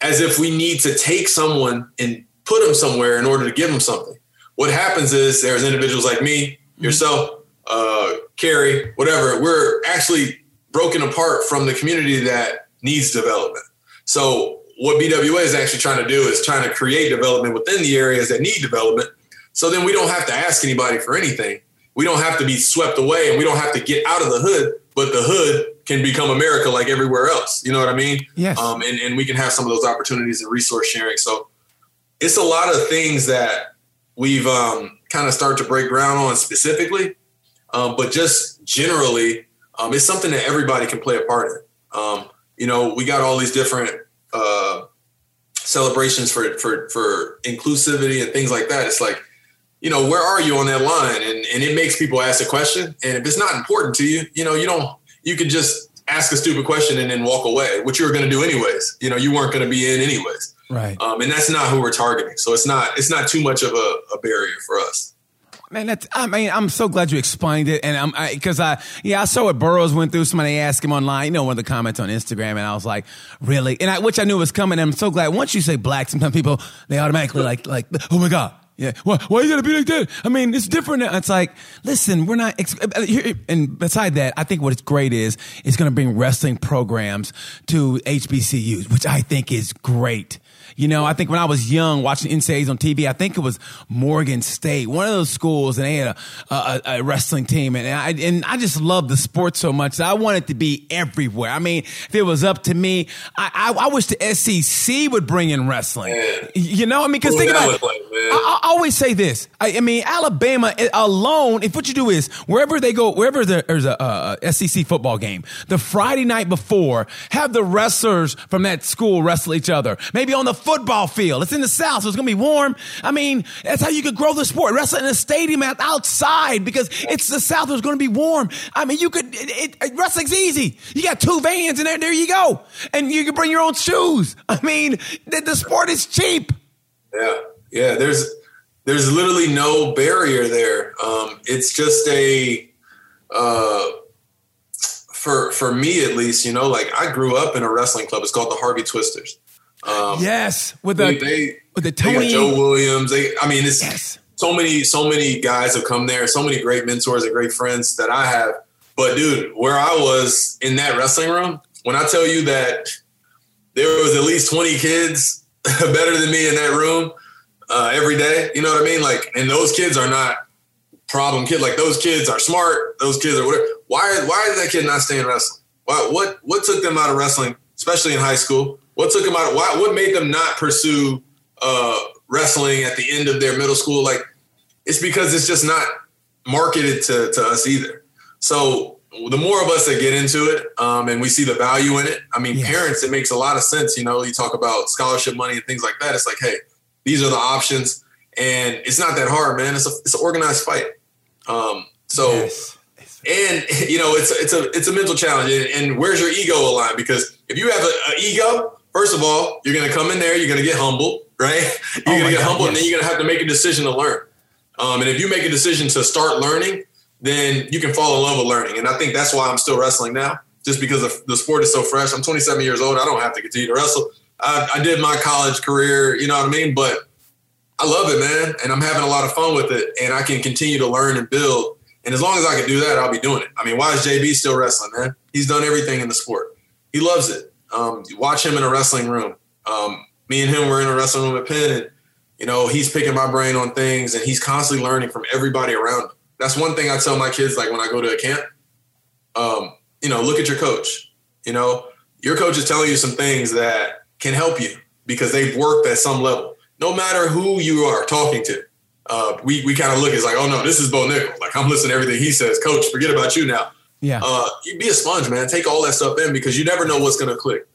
as if we need to take someone and put them somewhere in order to give them something. What happens is there's individuals like me, mm-hmm. yourself, uh, Kerry, whatever. We're actually broken apart from the community that needs development. So what BWA is actually trying to do is trying to create development within the areas that need development. So then we don't have to ask anybody for anything. We don't have to be swept away and we don't have to get out of the hood, but the hood can become America like everywhere else. You know what I mean? Yes. Um, and, and we can have some of those opportunities and resource sharing. So it's a lot of things that we've um, kind of started to break ground on specifically. Um, but just generally, um, it's something that everybody can play a part in. Um, you know, we got all these different uh, celebrations for for for inclusivity and things like that. It's like, you know, where are you on that line? And and it makes people ask a question. And if it's not important to you, you know, you don't you can just ask a stupid question and then walk away, which you were going to do anyways. You know, you weren't going to be in anyways. Right. Um, and that's not who we're targeting. So it's not it's not too much of a, a barrier for us. Man, that's, I mean, I'm so glad you explained it. And I'm, I, cause I, yeah, I saw what Burroughs went through. Somebody asked him online, you know, one of the comments on Instagram. And I was like, really? And I, which I knew was coming. And I'm so glad once you say black, sometimes people, they automatically like, like, oh my God, Yeah. Well, why you gotta be like that? I mean, it's different. Now. It's like, listen, we're not. Uh, and beside that, I think what's great is it's gonna bring wrestling programs to HBCUs, which I think is great. You know, I think when I was young watching NCAAs on TV, I think it was Morgan State, one of those schools, and they had a, a, a wrestling team, and I and I just love the sport so much that I wanted to be everywhere. I mean, if it was up to me, I, I, I wish the SEC would bring in wrestling. You know, I mean, because think about it. Like, I, I, always say this. I, I, mean, Alabama alone. If what you do is wherever they go, wherever there's a, a SEC football game, the Friday night before, have the wrestlers from that school wrestle each other. Maybe on the football field. It's in the South, so it's going to be warm. I mean, that's how you could grow the sport. Wrestle in a stadium outside because it's the South, it's going to be warm. I mean, you could, it, it, wrestling's easy. You got two vans and there, there you go. And you can bring your own shoes. I mean, the, the sport is cheap. Yeah. Yeah. There's, there's literally no barrier there. Um, it's just a, uh, for for me at least, you know, like I grew up in a wrestling club. It's called the Harvey Twisters. Um, yes, with the they, with the Tony Joe Williams. They, I mean, it's yes. so many so many guys have come there. So many great mentors and great friends that I have. But dude, where I was in that wrestling room, when I tell you that there was at least twenty kids better than me in that room uh, every day, you know what I mean? Like, and those kids are not problem kids. Like those kids are smart. Those kids are whatever. Why why did that kid not staying wrestling? Why, what what took them out of wrestling, especially in high school? What took them out? Of, Why? What made them not pursue uh, wrestling at the end of their middle school? Like, it's because it's just not marketed to, to us either. So the more of us that get into it, um, and we see the value in it. I mean, yes. parents, it makes a lot of sense. You know, you talk about scholarship money and things like that. It's like, hey, these are the options, and it's not that hard, man. It's a it's an organized fight. Um, so. Yes and you know it's it's a it's a mental challenge and, and where's your ego aligned because if you have an ego First of all, you're going to come in there, you're going to get humbled, right? You're oh going to get God, humbled, yes. and then you're to have to make a decision to learn. Um, and if you make a decision to start learning, then you can fall in love with learning. And I think that's why I'm still wrestling now, just because the sport is so fresh. I'm 27 years old. I don't have to continue to wrestle. I, I did my college career, you know what I mean? But I love it, man. And I'm having a lot of fun with it. And I can continue to learn and build. And as long as I can do that, I'll be doing it. I mean, why is JB still wrestling, man? He's done everything in the sport. He loves it. Um, watch him in a wrestling room. Um, me and him were in a wrestling room at Penn, and you know he's picking my brain on things, and he's constantly learning from everybody around him. That's one thing I tell my kids, like when I go to a camp. Um, you know, look at your coach. You know, your coach is telling you some things that can help you because they've worked at some level. No matter who you are talking to, uh, we we kind of look as like, oh no, this is Bo Nickal. Like I'm listening to everything he says. Coach, forget about you now. Yeah. Uh, be a sponge, man. Take all that stuff in because you never know what's going to click.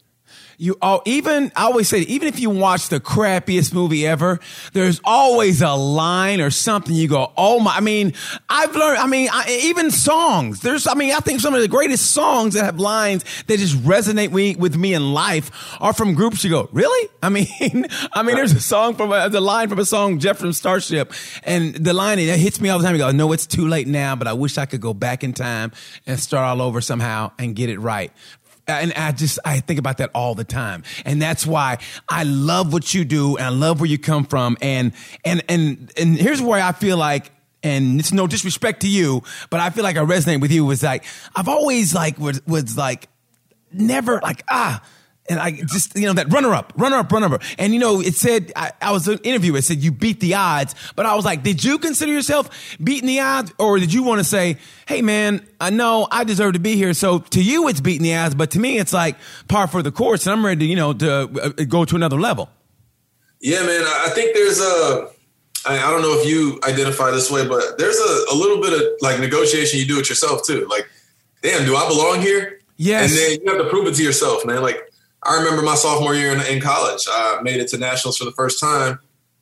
You oh, even I always say even if you watch the crappiest movie ever, there's always a line or something you go, oh my! I mean, I've learned. I mean, I, even songs. There's. I mean, I think some of the greatest songs that have lines that just resonate with, with me in life are from groups. You go, really? I mean, I mean, there's a song from a, the line from a song Jefferson Starship, and the line it hits me all the time. You go, no, it's too late now, but I wish I could go back in time and start all over somehow and get it right. And I just, I think about that all the time. And that's why I love what you do and I love where you come from. And, and, and, and here's where I feel like, and it's no disrespect to you, but I feel like I resonate with you was like, I've always like, was, was like, never like, ah, and I just, you know, that runner up, runner up, runner up. And, you know, it said, I, I was an interview, it said you beat the odds. But I was like, did you consider yourself beating the odds? Or did you want to say, hey, man, I know I deserve to be here. So to you, it's beating the odds. But to me, it's like par for the course. And I'm ready to, you know, to uh, go to another level. Yeah, man. I think there's a, I don't know if you identify this way, but there's a, a little bit of like negotiation you do it yourself too. Like, damn, do I belong here? Yes. And then you have to prove it to yourself, man. Like, I remember my sophomore year in, in, college. I made it to nationals for the first time,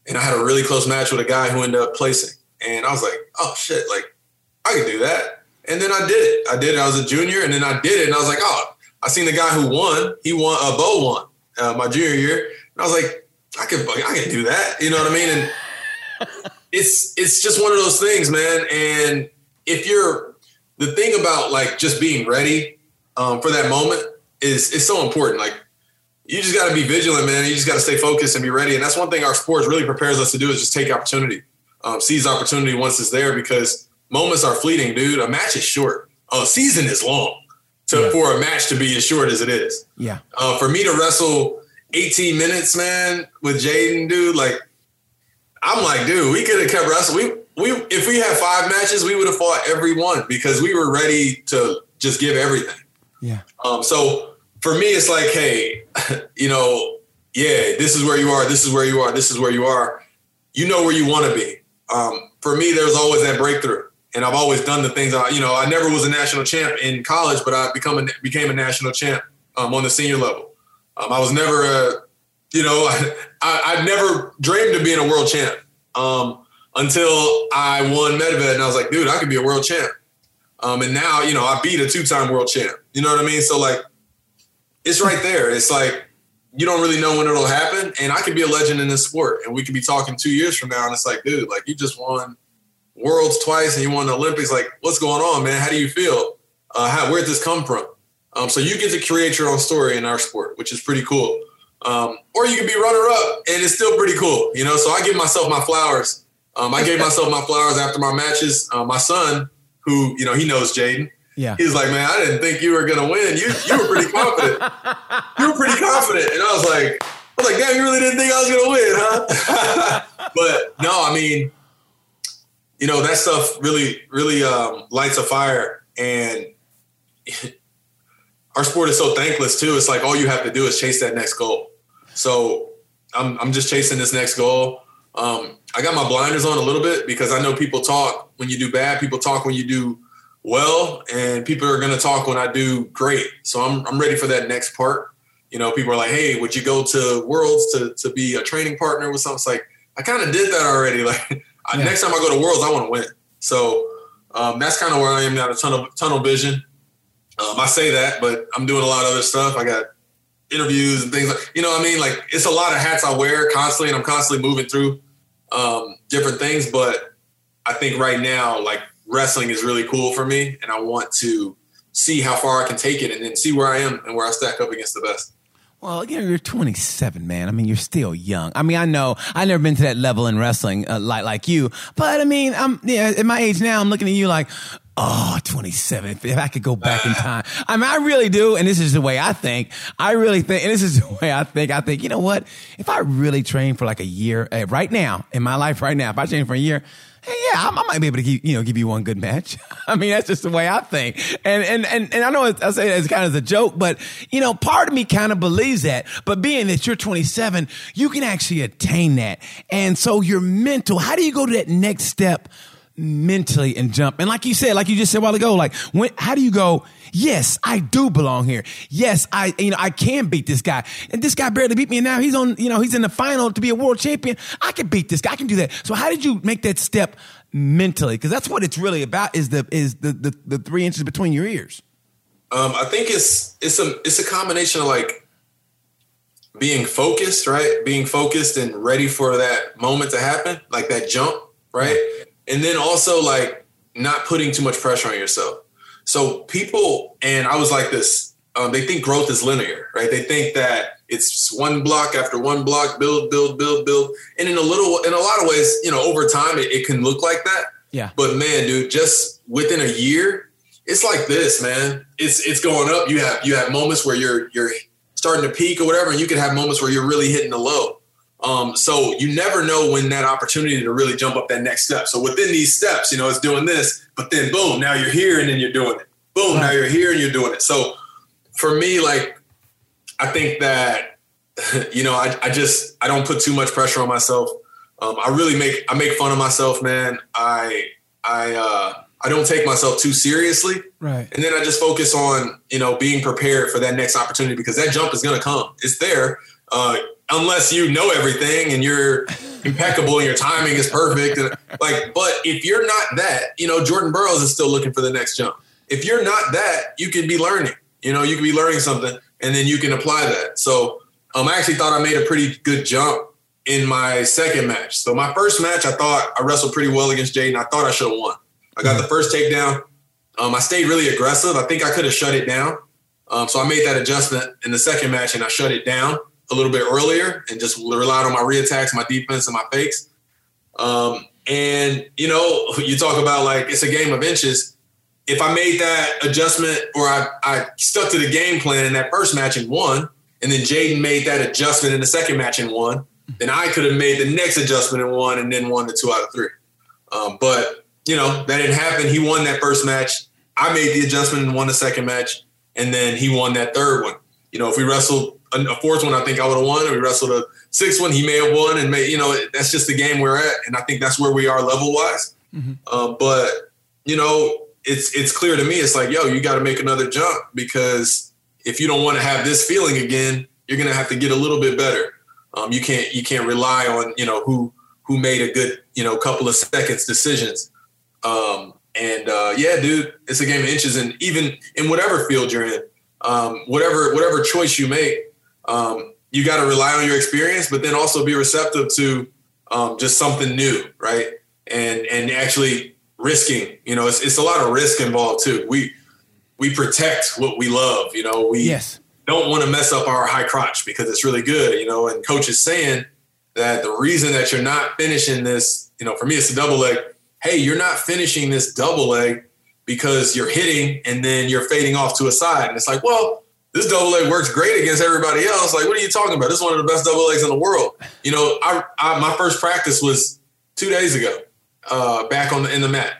and I had a really close match with a guy who ended up placing. And I was like, "Oh shit! Like I can do that." And then I did it. I did it. I was a junior, and then I did it. And I was like, "Oh!" I seen the guy who won. He won. A uh, Bo won uh, my junior year, and I was like, "I can, I can do that." You know what I mean? And it's it's just one of those things, man. And if you're the thing about like just being ready um, for that moment is is so important. Like you just got to be vigilant, man. You just got to stay focused and be ready. And that's one thing our sports really prepares us to do is just take opportunity, um, seize opportunity once it's there because moments are fleeting, dude. A match is short. A season is long. To yeah. for a match to be as short as it is. Yeah. Uh, for me to wrestle 18 minutes, man, with J'den, dude, like I'm like, dude, we could have kept wrestling. We we if we had five matches, we would have fought every one because we were ready to just give everything. Yeah. Um. So for me, it's like, hey, you know, yeah, this is where you are. This is where you are. This is where you are. You know where you want to be. Um. For me, there's always that breakthrough, and I've always done the things. I, you know, I never was a national champ in college, but I become a, became a national champ um, on the senior level. Um, I was never a, you know, I, I, never dreamed of being a world champ um, until I won Medved, and I was like, dude, I could be a world champ. Um, and now, you know, I beat a two-time world champ. You know what I mean? So like, it's right there. It's like you don't really know when it'll happen, and I could be a legend in this sport, and we could be talking two years from now, and it's like, dude, like you just won worlds twice, and you won the Olympics. Like, what's going on, man? How do you feel? Uh, how, where'd this come from? Um, so you get to create your own story in our sport, which is pretty cool. Um, or you can be runner up, and it's still pretty cool, you know. So I give myself my flowers. Um, I gave myself my flowers after my matches. Uh, my son, who you know, he knows J'den. Yeah. He's like, man, I didn't think you were gonna win. You you were pretty confident. you were pretty confident, and I was like, I was like, damn, you really didn't think I was gonna win, huh? but no, I mean, you know, that stuff really really um, lights a fire, and our sport is so thankless too. It's like all you have to do is chase that next goal. So I'm I'm just chasing this next goal. Um, I got my blinders on a little bit because I know people talk when you do bad. People talk when you do well, and people are going to talk when I do great. So I'm I'm ready for that next part. You know, people are like, "Hey, would you go to Worlds to to be a training partner with something?" It's like I kind of did that already. Like yeah. next time I go to Worlds, I want to win. So um, that's kind of where I am now. The tunnel tunnel vision. Um, I say that, but I'm doing a lot of other stuff. I got interviews and things like you know. I mean, like it's a lot of hats I wear constantly, and I'm constantly moving through um, different things. But I think right now, like wrestling is really cool for me, and I want to see how far I can take it, and then see where I am and where I stack up against the best. Well, you know, you're 27, man. I mean, you're still young. I mean, I know I've never been to that level in wrestling uh, like like you, but I mean, I'm yeah, at my age now. I'm looking at you like, Oh, 27. If, if, I could go back in time. I mean, I really do. And this is the way I think. I really think, and this is the way I think. I think, you know what? If I really train for like a year, uh, right now, in my life right now, if I train for a year, hey, yeah, I, I, might be able to give, you know, give you one good match. I mean, that's just the way I think. And, and, and, and I know I say that as kind of as a joke, but, you know, part of me kind of believes that. But being that you're 27, you can actually attain that. And so your mental, how do you go to that next step? Mentally and jump. And like you said, like you just said a while ago, like when, how do you go, yes, I do belong here. Yes, I, you know, I can beat this guy. And this guy barely beat me. And now he's on, you know, he's in the final to be a world champion. I can beat this guy. I can do that. So how did you make that step mentally? Cause that's what it's really about is the, is the, the, the three inches between your ears. Um, I think it's, it's a, it's a combination of like being focused, right? Being focused and ready for that moment to happen, like that jump, right? And then also like not putting too much pressure on yourself. So people, and I was like this, um, they think growth is linear, right? They think that it's one block after one block, build, build, build, build. And in a little, in a lot of ways, you know, over time it, it can look like that. Yeah. But man, dude, just within a year, it's like this, man. It's it's going up. You have you have moments where you're you're starting to peak or whatever, and you can have moments where you're really hitting the low. Um, so you never know when that opportunity to really jump up that next step. So within these steps, you know, it's doing this, but then boom, now you're here and then you're doing it. Boom, now you're here and you're doing it. So for me, like, I think that, you know, I, I just, I don't put too much pressure on myself. Um, I really make, I make fun of myself, man. I, I, uh, I don't take myself too seriously. Right. And then I just focus on, you know, being prepared for that next opportunity because that jump is going to come. It's there. Uh, unless you know everything and you're impeccable and your timing is perfect. And like, but if you're not that, you know, Jordan Burroughs is still looking for the next jump. If you're not that, you can be learning. You know, you can be learning something and then you can apply that. So um, I actually thought I made a pretty good jump in my second match. So my first match, I thought I wrestled pretty well against J'den. I thought I should have won. I got the first takedown. Um, I stayed really aggressive. I think I could have shut it down. Um, so I made that adjustment in the second match and I shut it down a little bit earlier and just relied on my reattacks, my defense, and my fakes. Um, and you know, you talk about like it's a game of inches. If I made that adjustment or I, I stuck to the game plan in that first match and won, and then J'den made that adjustment in the second match and won, then I could have made the next adjustment and won and then won the two out of three. Um, but you know, that didn't happen. He won that first match. I made the adjustment and won the second match, and then he won that third one. You know, if we wrestled a fourth one, I think I would have won. If we wrestled a sixth one, he may have won, and may you know that's just the game we're at, and I think that's where we are level wise. Mm-hmm. Uh, but you know, it's it's clear to me. It's like, yo, you got to make another jump because if you don't want to have this feeling again, you're gonna have to get a little bit better. Um, you can't you can't rely on you know who who made a good you know couple of seconds decisions. Um, and uh, yeah, dude, it's a game of inches, and even in whatever field you're in, um, whatever whatever choice you make, um, you got to rely on your experience, but then also be receptive to um, just something new, right? And and actually risking. You know, it's it's a lot of risk involved too. We we protect what we love. You know, we yes. don't want to mess up our high crotch because it's really good. You know, and coach is saying that the reason that you're not finishing this, you know, for me it's a double leg hey, you're not finishing this double leg because you're hitting and then you're fading off to a side. And it's like, well, this double leg works great against everybody else. Like, what are you talking about? This is one of the best double legs in the world. You know, I, I my first practice was two days ago, uh, back on the in the mat.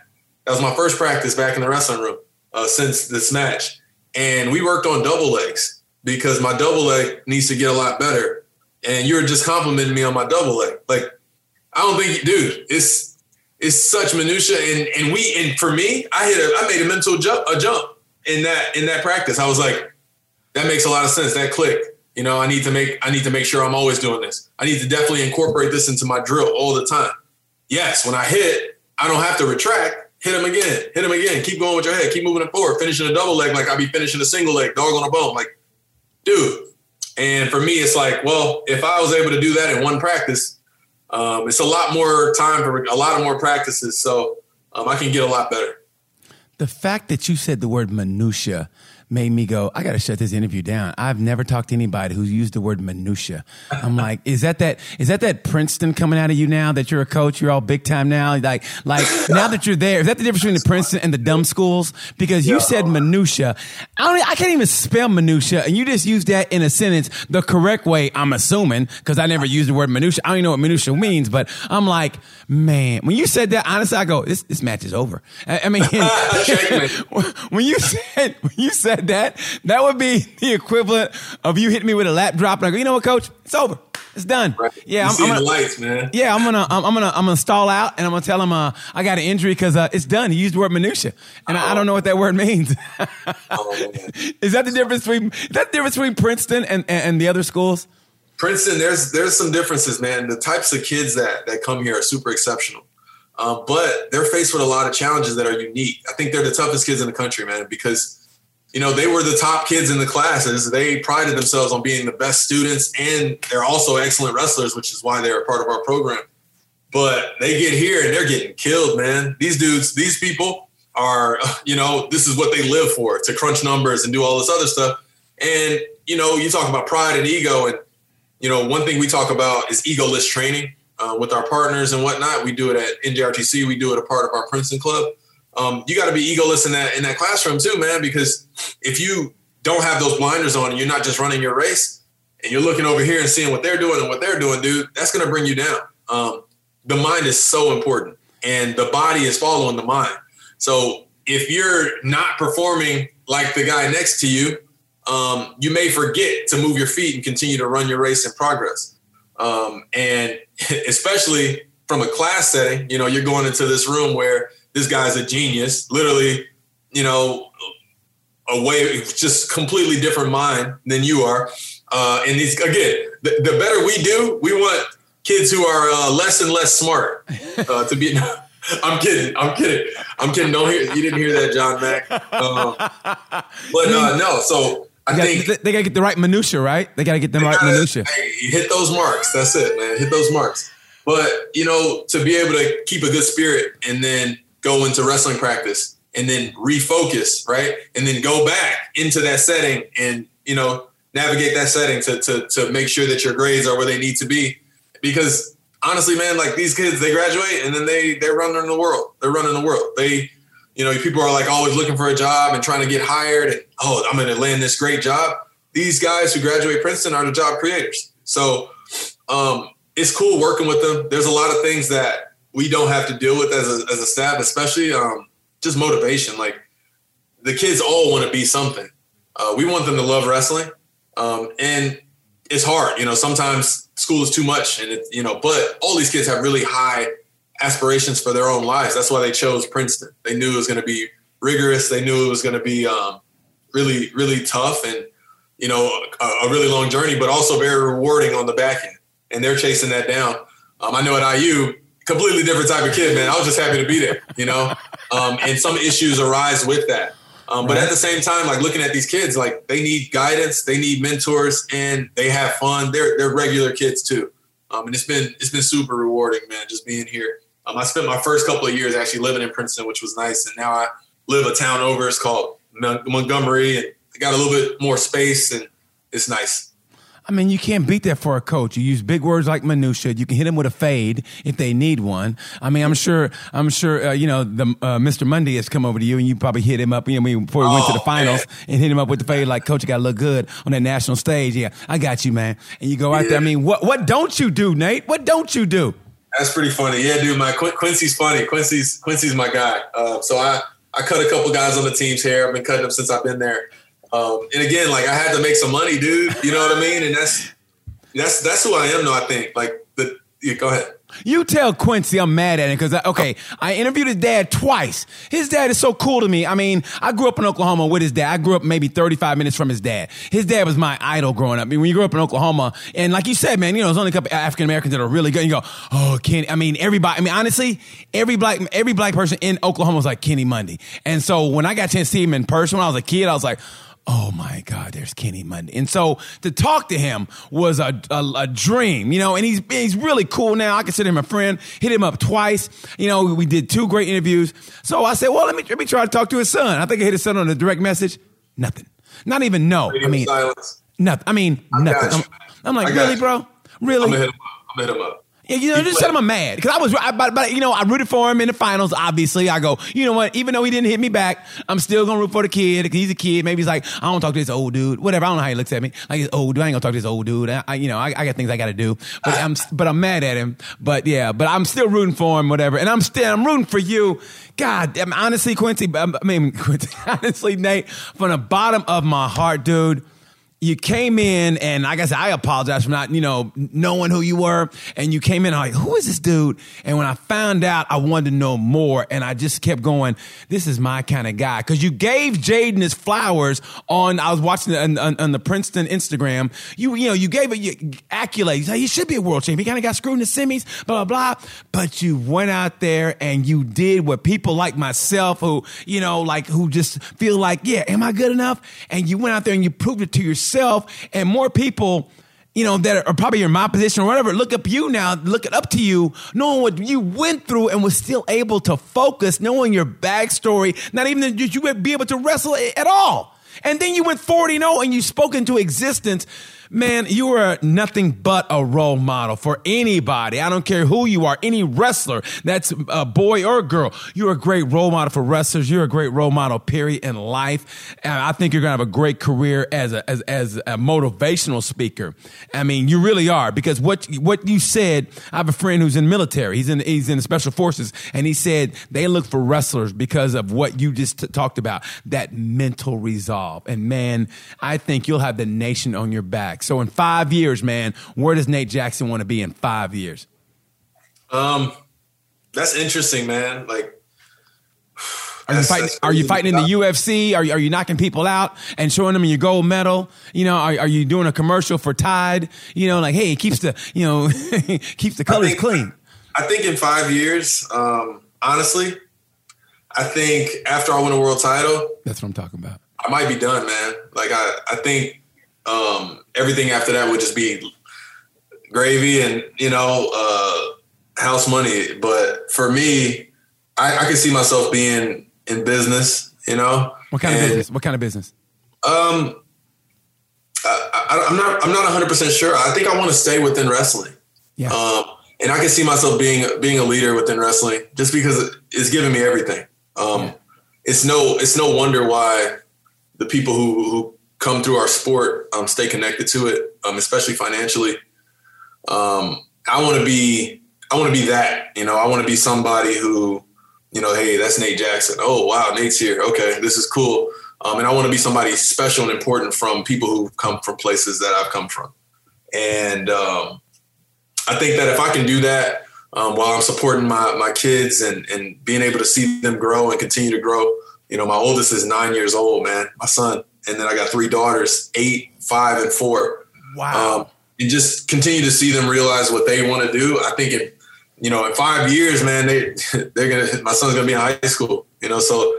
That was my first practice back in the wrestling room uh, since this match, and we worked on double legs because my double leg needs to get a lot better. And you were just complimenting me on my double leg. Like, I don't think, dude, it's it's such minutia, and and we and for me, I hit a I made a mental jump a jump in that in that practice. I was like, that makes a lot of sense. That click. You know, I need to make I need to make sure I'm always doing this. I need to definitely incorporate this into my drill all the time. Yes, when I hit, I don't have to retract. Hit him again. Hit him again. Keep going with your head. Keep moving it forward. Finishing a double leg like I'd be finishing a single leg. Dog on a bone. Like, dude. And for me, it's like, well, if I was able to do that in one practice, um, it's a lot more time for a lot of more practices, so um, I can get a lot better. The fact that you said the word minutia made me go, I got to shut this interview down. I've never talked to anybody who's used the word minutia. I'm like, is that that, is that that Princeton coming out of you now that you're a coach? You're all big time now. Like, like now that you're there, is that the difference between the Princeton and the dumb schools? Because you said minutia. I don't, I can't even spell minutia. And you just used that in a sentence the correct way, I'm assuming, because I never used the word minutia. I don't even know what minutia means, but I'm like, man, when you said that, honestly, I go, this, this match is over. I, I mean, when you said, when you said, said that, that would be the equivalent of you hitting me with a lat drop and I go, you know what, coach? It's over. It's done. Right. Yeah, I'm, I'm gonna, lights, man. Yeah, I'm gonna, I'm, I'm, gonna, I'm gonna stall out, and I'm gonna tell him uh, I got an injury because uh, it's done. He used the word minutia, and oh. I, I, don't know what that word means. oh, is that the difference between is that the difference between Princeton and, and, and the other schools? Princeton, there's there's some differences, man. The types of kids that that come here are super exceptional. Uh, but they're faced with a lot of challenges that are unique. I think they're the toughest kids in the country, man, because you know, they were the top kids in the classes. They prided themselves on being the best students, and they're also excellent wrestlers, which is why they're a part of our program. But they get here and they're getting killed, man. These dudes, these people are, you know, this is what they live for to crunch numbers and do all this other stuff. And, you know, you talk about pride and ego. And, you know, one thing we talk about is egoless training uh, with our partners and whatnot. We do it at NJRTC, we do it a part of our Princeton Club um, you got to be egoless in that in that classroom too, man. Because if you don't have those blinders on and you're not just running your race and you're looking over here and seeing what they're doing and what they're doing, dude, that's going to bring you down. Um, the mind is so important, and the body is following the mind. So if you're not performing like the guy next to you, um, you may forget to move your feet and continue to run your race in progress. Um, and especially from a class setting, you know, you're going into this room where this guy's a genius, literally, you know, a way, just completely different mind than you are. Uh, and these, again, the, the, better we do, we want kids who are uh, less and less smart uh, to be. I'm kidding. I'm kidding. I'm kidding. Don't hear. You didn't hear that, John Mack. Uh, but uh, no. So I gotta, think they, they got to get the right minutia, right? They got to get the right gotta, minutia. Hey, hit those marks. That's it, man. Hit those marks. But you know, to be able to keep a good spirit and then go into wrestling practice and then refocus, right? And then go back into that setting and, you know, navigate that setting to, to, to make sure that your grades are where they need to be. Because honestly, man, like these kids, they graduate and then they, they're running the world. They're running the world. They, you know, people are like always looking for a job and trying to get hired and, oh, I'm going to land this great job. These guys who graduate Princeton are the job creators. So um, it's cool working with them. There's a lot of things that we don't have to deal with as a, as a staff, especially um, just motivation. Like the kids all want to be something. Uh, we want them to love wrestling. Um, and it's hard, you know, sometimes school is too much and you know, but all these kids have really high aspirations for their own lives. That's why they chose Princeton. They knew it was going to be rigorous. They knew it was going to be um, really, really tough and, you know, a, a, really long journey, but also very rewarding on the back end. And they're chasing that down. Um, I know at IU, completely different type of kid, man. I was just happy to be there, you know, um, and some issues arise with that. Um, but at the same time, like looking at these kids, like they need guidance, they need mentors, and they have fun. They're they're regular kids too, um, and it's been it's been super rewarding, man, just being here. Um, I spent my first couple of years actually living in Princeton, which was nice, and now I live a town over. It's called Montgomery, and I got a little bit more space, and it's nice. I mean, you can't beat that for a coach. You use big words like minutia. You can hit them with a fade if they need one. I mean, I'm sure, I'm sure, uh, you know, the uh, Mr. Monday has come over to you, and you probably hit him up. You know, before he oh, went to the oh, finals, man. and hit him up with the fade like, "Coach, you got to look good on that national stage." Yeah, I got you, man. And you go out yeah. there. I mean, what what don't you do, Nate? What don't you do? That's pretty funny. Yeah, dude. My Qu- Quincy's funny. Quincy's Quincy's my guy. Uh, so I I cut a couple guys on the team's hair. I've been cutting them since I've been there. Um, and again, like I had to make some money, dude. You know what I mean? And that's that's that's who I am. though. I think like the. Yeah, go ahead. You tell Quincy I'm mad at him because, okay, I interviewed his dad twice. His dad is so cool to me. I mean, I grew up in Oklahoma with his dad. I grew up maybe 35 minutes from his dad. His dad was my idol growing up. I mean, when you grew up in Oklahoma, and like you said, man, you know, there's only a couple African Americans that are really good. You go, oh, Kenny. I mean, everybody, I mean, honestly, every black, every black person in Oklahoma was like Kenny Monday. And so when I got to see him in person when I was a kid, I was like, oh my God, there's Kenny Monday. And so to talk to him was a, a, a, dream, you know, and he's, he's really cool now. I consider him a friend, hit him up twice. You know, we did two great interviews. So I said, well, let me, let me try to talk to his son. I think I hit his son on a direct message. Nothing. Not even no. I mean, silence. nothing. I mean, I nothing. I'm, I'm, like, really, you. bro? Really? I'm gonna hit him up. I'm gonna hit him up. Yeah, you know, just said I'm mad because I was, I, but, but you know, I rooted for him in the finals. Obviously, I go, you know what? Even though he didn't hit me back, I'm still gonna root for the kid. He's a kid. Maybe he's like, I don't talk to this old dude. Whatever. I don't know how he looks at me. Like he's old dude. I ain't gonna talk to this old dude. I, you know, I, I got things I got to do. But I'm, but I'm mad at him. But yeah, but I'm still rooting for him. Whatever. And I'm still, I'm rooting for you. God, damn honestly, Quincy. Um, I mean, Quincy, honestly, Nate, from the bottom of my heart, dude you came in and like I said, I apologize for not, you know, knowing who you were. And you came in like, who is this dude? And when I found out, I wanted to know more. And I just kept going, this is my kind of guy. Cause you gave J'den his flowers on, I was watching on, on, on the Princeton Instagram. You, you know, you gave it accolades. Like, he should be a world champion. He kind of got screwed in the semis, blah, blah, blah. But you went out there and you did what people like myself who, you know, like who just feel like, yeah, am I good enough? And you went out there and you proved it to yourself yourself and more people you know, that are probably in my position or whatever, look up you now, look it up to you, knowing what you went through and was still able to focus, knowing your backstory, not even that you would be able to wrestle at all. And then you went 40 0 and you spoke into existence Man, you are nothing but a role model for anybody. I don't care who you are, any wrestler that's a boy or a girl. You're a great role model for wrestlers. You're a great role model, period, in life. And I think you're going to have a great career as a, as, as a motivational speaker. I mean, you really are because what, what you said, I have a friend who's in military. He's in, he's in the special forces and he said they look for wrestlers because of what you just t- talked about, that mental resolve. And man, I think you'll have the nation on your back. So in five years, man, where does Nate Jackson want to be in five years? Um, that's interesting, man. Like, are you fighting? Are you fighting in the UFC? Are you, are you knocking people out and showing them your gold medal? You know, are, are you doing a commercial for Tide? You know, like, hey, it keeps the you know keeps the colors I think, clean. I think in five years, um, honestly, I think after I win a world title, that's what I'm talking about. I might be done, man. Like I, I think um, everything after that would just be gravy and you know uh, house money. But for me, I, I can see myself being in business. You know, what kind and, of business? What kind of business? Um, I, am not. I'm not 100 percent sure. I think I want to stay within wrestling. Yeah. Um, and I can see myself being being a leader within wrestling just because it's giving me everything. Um, yeah. It's no. It's no wonder why the people who who come through our sport um, stay connected to it, um, especially financially. Um, I want to be. I want to be that. You know, I want to be somebody who, you know, hey, that's Nate Jackson. Oh wow, Nate's here. Okay, this is cool. Um, and I want to be somebody special and important from people who come from places that I've come from. And um, I think that if I can do that um, while I'm supporting my my kids and and being able to see them grow and continue to grow, you know, my oldest is nine years old, man, my son, and then I got three daughters, eight, five, and four. Wow. Um, and just continue to see them realize what they want to do. I think if you know, in five years, man, they they're gonna my son's gonna be in high school. You know, so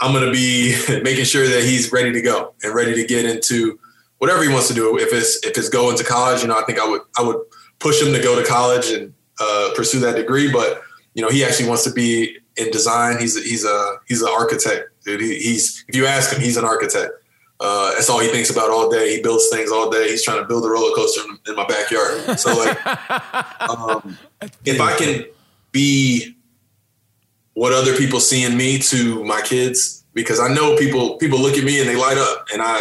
I'm going to be making sure that he's ready to go and ready to get into whatever he wants to do. If it's if it's going to college, you know, I think I would I would push him to go to college and uh, pursue that degree. But you know, he actually wants to be in design. He's a, he's a he's an architect, dude. He, he's if you ask him, he's an architect. Uh, that's all he thinks about all day. He builds things all day. He's trying to build a roller coaster in, in my backyard. So like, um, if I can be what other people see in me to my kids because I know people people look at me and they light up and I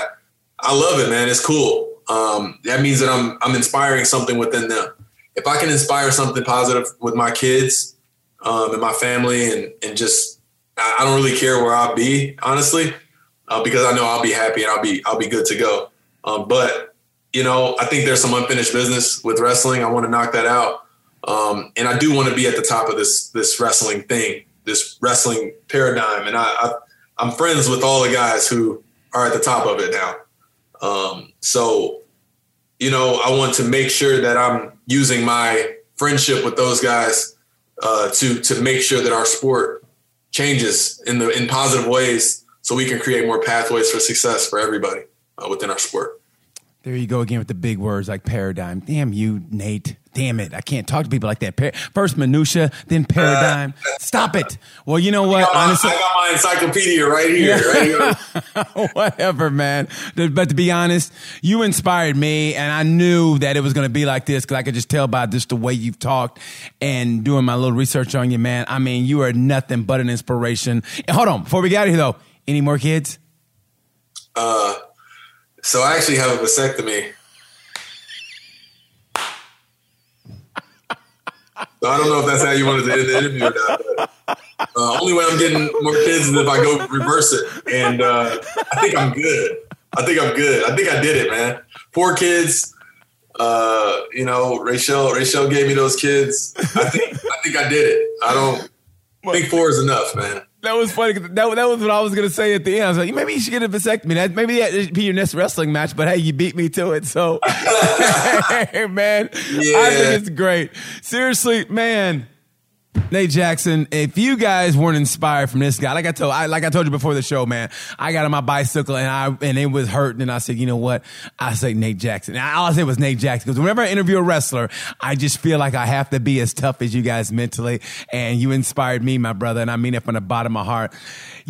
I love it, man. It's cool. Um, that means that I'm I'm inspiring something within them. If I can inspire something positive with my kids um, and my family and and just I, I don't really care where I'll be honestly uh, because I know I'll be happy and I'll be I'll be good to go. Um, but you know I think there's some unfinished business with wrestling. I want to knock that out. Um, and I do want to be at the top of this this wrestling thing this wrestling paradigm, and I, I am friends with all the guys who are at the top of it now. Um, so, you know, I want to make sure that I'm using my friendship with those guys uh, to to make sure that our sport changes in the in positive ways, so we can create more pathways for success for everybody uh, within our sport. There you go again with the big words like paradigm. Damn you, Nate. Damn it. I can't talk to people like that. First minutia, then paradigm. Stop it. Well, you know what? I Honestly, I got my encyclopedia right here. Right here. Whatever, man. But to be honest, you inspired me, and I knew that it was going to be like this because I could just tell by just the way you've talked and doing my little research on you, man. I mean, you are nothing but an inspiration. And hold on, before we get out of here, though, any more kids? Uh, so I actually have a vasectomy. So I don't know if that's how you wanted to end the interview or not. But, uh, only way I'm getting more kids is if I go reverse it, and uh, I think I'm good. I think I'm good. I think I did it, man. Four kids. Uh, you know, Rachel. Rachel gave me those kids. I think. I think I did it. I don't. I think four is enough, man. That was funny. That, that was what I was gonna say at the end. I was like, maybe you should get a vasectomy. That maybe that be your next wrestling match. But hey, you beat me to it. So, hey, man, yeah. I think it's great. Seriously, man. Nate Jackson, if you guys weren't inspired from this guy, like I told, I, like I told you before the show, man, I got on my bicycle and I and it was hurting, and I said, you know what? I say Nate Jackson. And all I was Nate Jackson because whenever I interview a wrestler, I just feel like I have to be as tough as you guys mentally, and you inspired me, my brother, and I mean it from the bottom of my heart.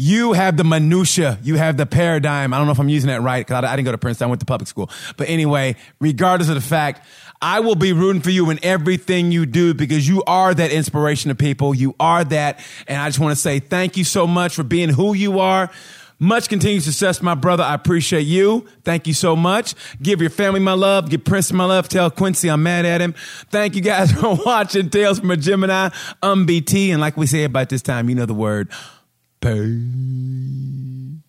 You have the minutia, you have the paradigm. I don't know if I'm using that right because I, I didn't go to Princeton, I went to public school, but anyway, regardless of the fact. I will be rooting for you in everything you do because you are that inspiration to people. You are that. And I just want to say thank you so much for being who you are. Much continued success, my brother. I appreciate you. Thank you so much. Give your family my love. Give Prince my love. Tell Quincy I'm mad at him. Thank you guys for watching Tales from a Gemini. Um, BT. And like we say about this time, you know the word. Peace.